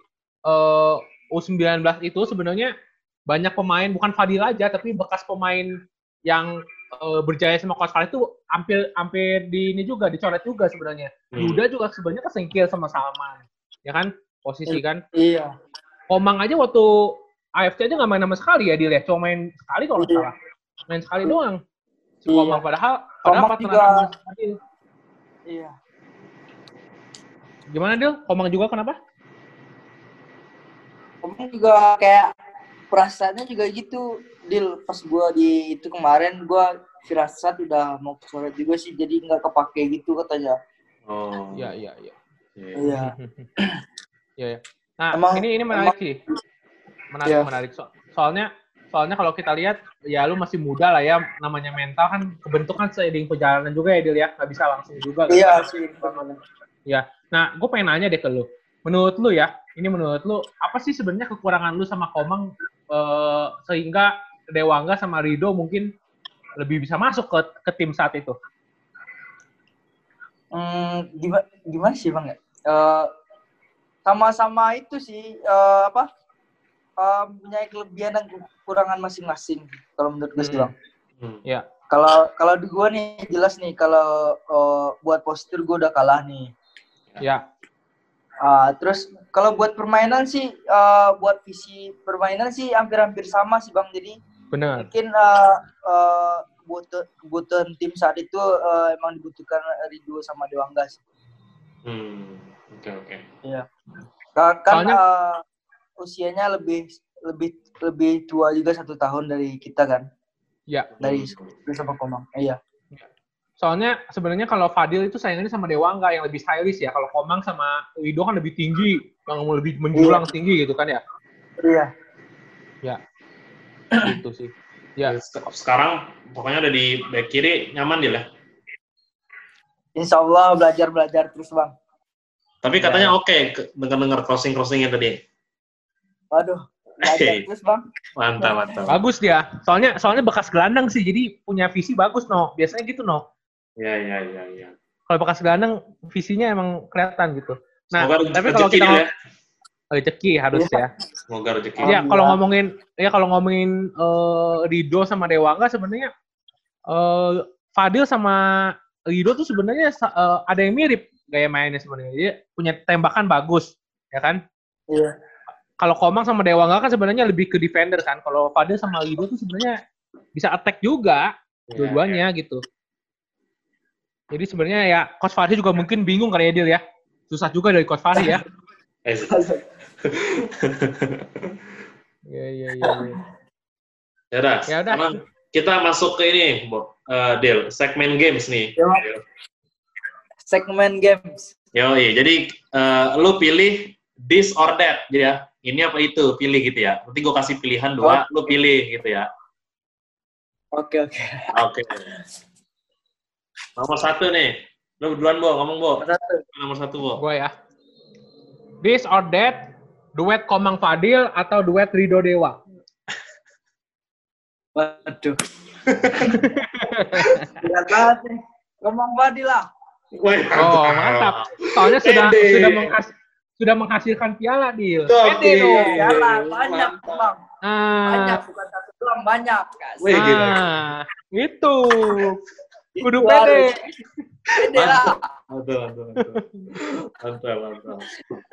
Speaker 1: eh, U19 itu sebenarnya banyak pemain bukan Fadil aja tapi bekas pemain yang eh, berjaya sama Coach Fadil itu hampir hampir di ini juga dicoret juga sebenarnya.
Speaker 3: Hmm.
Speaker 1: Yuda juga sebenarnya kesengkil sama Salman. Ya kan? Posisi kan.
Speaker 2: iya
Speaker 1: Komang aja waktu AFC aja nggak main sama sekali ya dia ya. Cuma main sekali kalau nggak
Speaker 2: Iya.
Speaker 1: salah. Main sekali doang. Si
Speaker 2: Iya.
Speaker 1: Komang padahal padahal
Speaker 2: Komang juga- iya
Speaker 1: Gimana Dil? Komang juga kenapa?
Speaker 2: Komang juga kayak perasaannya juga gitu deal pas gua di itu kemarin gua firasat udah mau kecoret juga sih jadi nggak kepake gitu katanya
Speaker 3: Oh.
Speaker 1: Iya, iya, iya.
Speaker 3: Iya.
Speaker 2: iya
Speaker 1: Iya, iya. Nah,
Speaker 2: Emang-
Speaker 1: ini ini menarik sih. Menarik,
Speaker 2: Iya.
Speaker 1: menarik. So- soalnya soalnya kalau kita lihat ya lu masih muda lah ya, namanya mental kan kebentuk kan seiring perjalanan juga ya Dil ya, nggak bisa langsung juga. kan?
Speaker 2: iya sih teman
Speaker 1: Nah, gue pengen nanya deh ke lu. Menurut lu ya, ini menurut lu apa sih sebenarnya kekurangan lu sama Komang eh, sehingga Dewangga sama Rido mungkin lebih bisa masuk ke ke tim saat itu?
Speaker 2: Hmm, gimana, gimana sih bang ya? Eh, sama-sama itu sih eh, apa? Eh, punya kelebihan dan kekurangan masing-masing kalau menurut gue sih
Speaker 1: Hmm.
Speaker 2: bang.
Speaker 3: Hmm.
Speaker 2: Kalau kalau di gue nih jelas nih kalau eh, buat postur gue udah kalah nih.
Speaker 1: Ya,
Speaker 2: Ah, terus kalau buat permainan sih, eh, buat visi permainan sih hampir-hampir sama sih bang. Jadi
Speaker 1: benar.
Speaker 2: mungkin eh, eh, kebutuhan, kebutuhan tim saat itu eh, emang dibutuhkan Ridho sama Dewangga sih.
Speaker 3: Hmm. Oke Oke, oke.
Speaker 2: Kan, kan
Speaker 1: Soalnya-
Speaker 2: eh, usianya lebih lebih lebih tua juga satu tahun dari kita kan
Speaker 1: Ya.
Speaker 2: dari
Speaker 3: Hmm.
Speaker 2: sama Komang. Iya.
Speaker 1: Soalnya sebenarnya kalau Fadil itu saingannya sama Dewangga yang lebih stylish ya. Kalau Komang sama Wido kan lebih tinggi, yang lebih menjulang tinggi gitu kan ya.
Speaker 2: Iya.
Speaker 1: Gitu sih. Ya.
Speaker 3: Sek- Sekarang pokoknya udah di back kiri nyaman dia lah.
Speaker 2: Insya Allah belajar belajar terus bang.
Speaker 3: Tapi katanya oke ke- dengar-dengar crossing crossingnya tadi.
Speaker 2: Waduh. Belajar
Speaker 3: Hey.
Speaker 2: terus bang.
Speaker 3: Mantap, mantap.
Speaker 1: Bagus dia. Soalnya soalnya bekas gelandang sih, jadi punya visi bagus no. Biasanya gitu no.
Speaker 3: Ya, ya, ya, ya.
Speaker 1: Kalau bekas gelandang visinya emang kelihatan gitu. Nah,
Speaker 3: Semoga
Speaker 1: tapi kalau kita
Speaker 3: ya.
Speaker 1: rezeki harus ya.
Speaker 3: Semoga rezeki.
Speaker 1: Ya kalau ngomongin ya kalau ngomongin eh, Rido sama Dewangga sebenarnya eh, Fadil sama Rido tuh sebenarnya eh, ada yang mirip gaya mainnya sebenarnya. Dia punya tembakan bagus, ya kan?
Speaker 2: Iya.
Speaker 1: Kalau Komang sama Dewangga kan sebenarnya lebih ke defender kan. Kalau Fadil sama Rido tuh sebenarnya bisa attack juga
Speaker 3: Ya,
Speaker 1: dua-duanya gitu. Jadi sebenarnya ya Coach Fahri juga mungkin bingung kali ya Dil ya. Susah juga dari Coach Fahri ya. Iya iya iya. iya.
Speaker 3: ya udah.
Speaker 1: Ya udah.
Speaker 3: Emang kita masuk ke ini, Bo. Eh, Del, segmen games nih.
Speaker 2: Ya. Segmen games.
Speaker 3: Yo, jadi eh, lu pilih this or that, jadi ya. Ini apa itu, pilih gitu ya. Nanti gue kasih pilihan dua, lu pilih gitu ya.
Speaker 2: Oke oke.
Speaker 3: Oke. Nomor satu nih. Lu duluan, Bo. Ngomong, Bo.
Speaker 2: Satu.
Speaker 3: Nomor satu, Bo.
Speaker 1: Gue ya. This or that, duet Komang Fadil atau duet Rido Dewa?
Speaker 2: Waduh. Berat banget nih. Ngomong Fadil lah.
Speaker 3: Wah,
Speaker 1: Oh mantap. Soalnya sudah
Speaker 3: Pede.
Speaker 1: sudah menghas- sudah menghasilkan piala.
Speaker 3: Oke.
Speaker 1: Pede dong.
Speaker 2: Ya lah, banyak bang. Banyak
Speaker 1: Ah,
Speaker 2: bukan satu doang banyak.
Speaker 3: Wih, gila.
Speaker 1: ah, itu. Kudu pede.
Speaker 2: Pede lah.
Speaker 3: Mantap, mantap, mantap. Mantap,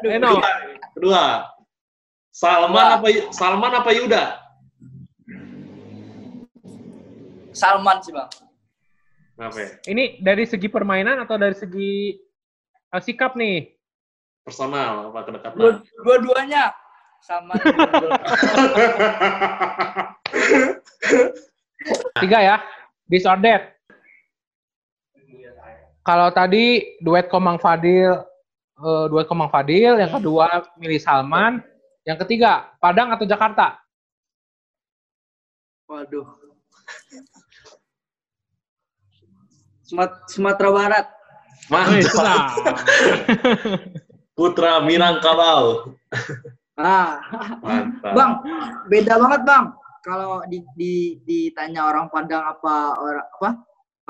Speaker 3: Kedua, kedua. Salman apa Salman apa Yuda?
Speaker 2: Salman sih bang.
Speaker 3: Kenapa ya?
Speaker 1: ini dari segi permainan atau dari segi eh, sikap nih?
Speaker 3: Personal apa kedekatan?
Speaker 2: Dua- Dua-duanya. Salman.
Speaker 1: Tiga ya. This or that. Kalau tadi duet Komang Fadil, eh, duet Komang Fadil, yang kedua milih Salman, yang ketiga Padang atau Jakarta?
Speaker 2: Waduh. Sumat- Sumatera Barat.
Speaker 3: Mantap. Putra Minangkabau.
Speaker 2: Ah,
Speaker 3: Mantap.
Speaker 2: bang, beda banget bang. Kalau di, di ditanya orang Padang apa orang apa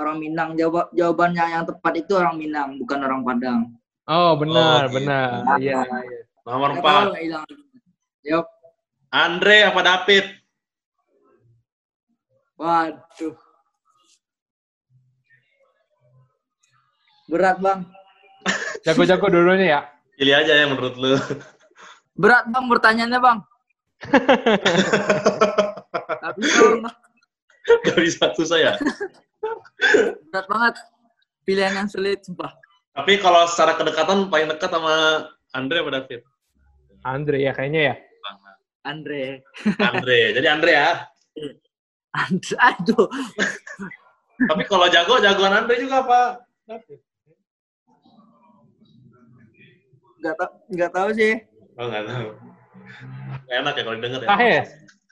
Speaker 2: orang Minang jawab jawabannya yang tepat itu orang Minang bukan orang Padang.
Speaker 1: Oh benar
Speaker 3: Oh, gitu.
Speaker 1: benar. Iya. iya.
Speaker 3: Nomor
Speaker 2: Nggak tahu
Speaker 3: empat.
Speaker 2: Yup.
Speaker 3: Andre apa David?
Speaker 2: Waduh. Berat bang.
Speaker 1: Jago-jago dulunya ya.
Speaker 3: Pilih aja yang menurut lu.
Speaker 2: Berat bang pertanyaannya bang. Tapi bang,
Speaker 3: Gak bisa susah ya.
Speaker 2: berat banget. Pilihan yang sulit sumpah.
Speaker 3: Tapi kalau secara kedekatan paling dekat sama Andre apa David?
Speaker 1: Andre ya kayaknya ya.
Speaker 2: Andre.
Speaker 3: Andre. Jadi Andre ya.
Speaker 2: Andre. Aduh.
Speaker 3: Tapi kalau jago, jagoan Andre juga apa? David.
Speaker 2: Nggak tahu nggak tahu sih.
Speaker 3: Oh nggak tahu. Nggak enak ya kalau didengar ya.
Speaker 1: Terakhir,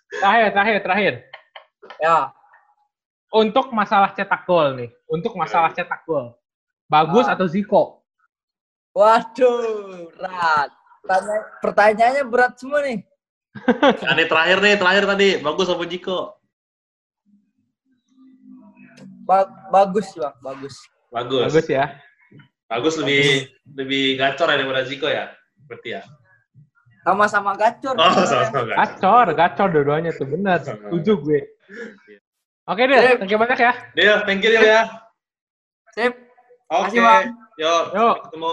Speaker 1: terakhir, terakhir, terakhir.
Speaker 2: Ya.
Speaker 1: Untuk masalah cetak gol nih, untuk masalah cetak gol, bagus
Speaker 2: Ah.
Speaker 1: atau Ziko?
Speaker 2: Waduh, berat. Tanya, pertanyaannya berat semua nih.
Speaker 3: Nah, ini terakhir nih, terakhir tadi. Bagus apa Jiko?
Speaker 2: Ba- bagus bang, bagus.
Speaker 3: Bagus.
Speaker 1: Bagus ya.
Speaker 3: Bagus lebih lebih gacor ya daripada Jiko ya? Berarti ya.
Speaker 2: Sama-sama gacor.
Speaker 3: Oh, sama-sama gacor.
Speaker 1: Gacor, gacor dua-duanya tuh benar. Setuju gue. Oke deh,
Speaker 2: Sip.
Speaker 1: thank you banyak ya.
Speaker 3: Deal, thank you Deal ya.
Speaker 2: Sip.
Speaker 3: Oke.
Speaker 2: Bang.
Speaker 3: Yuk,
Speaker 1: Yuk.
Speaker 3: ketemu.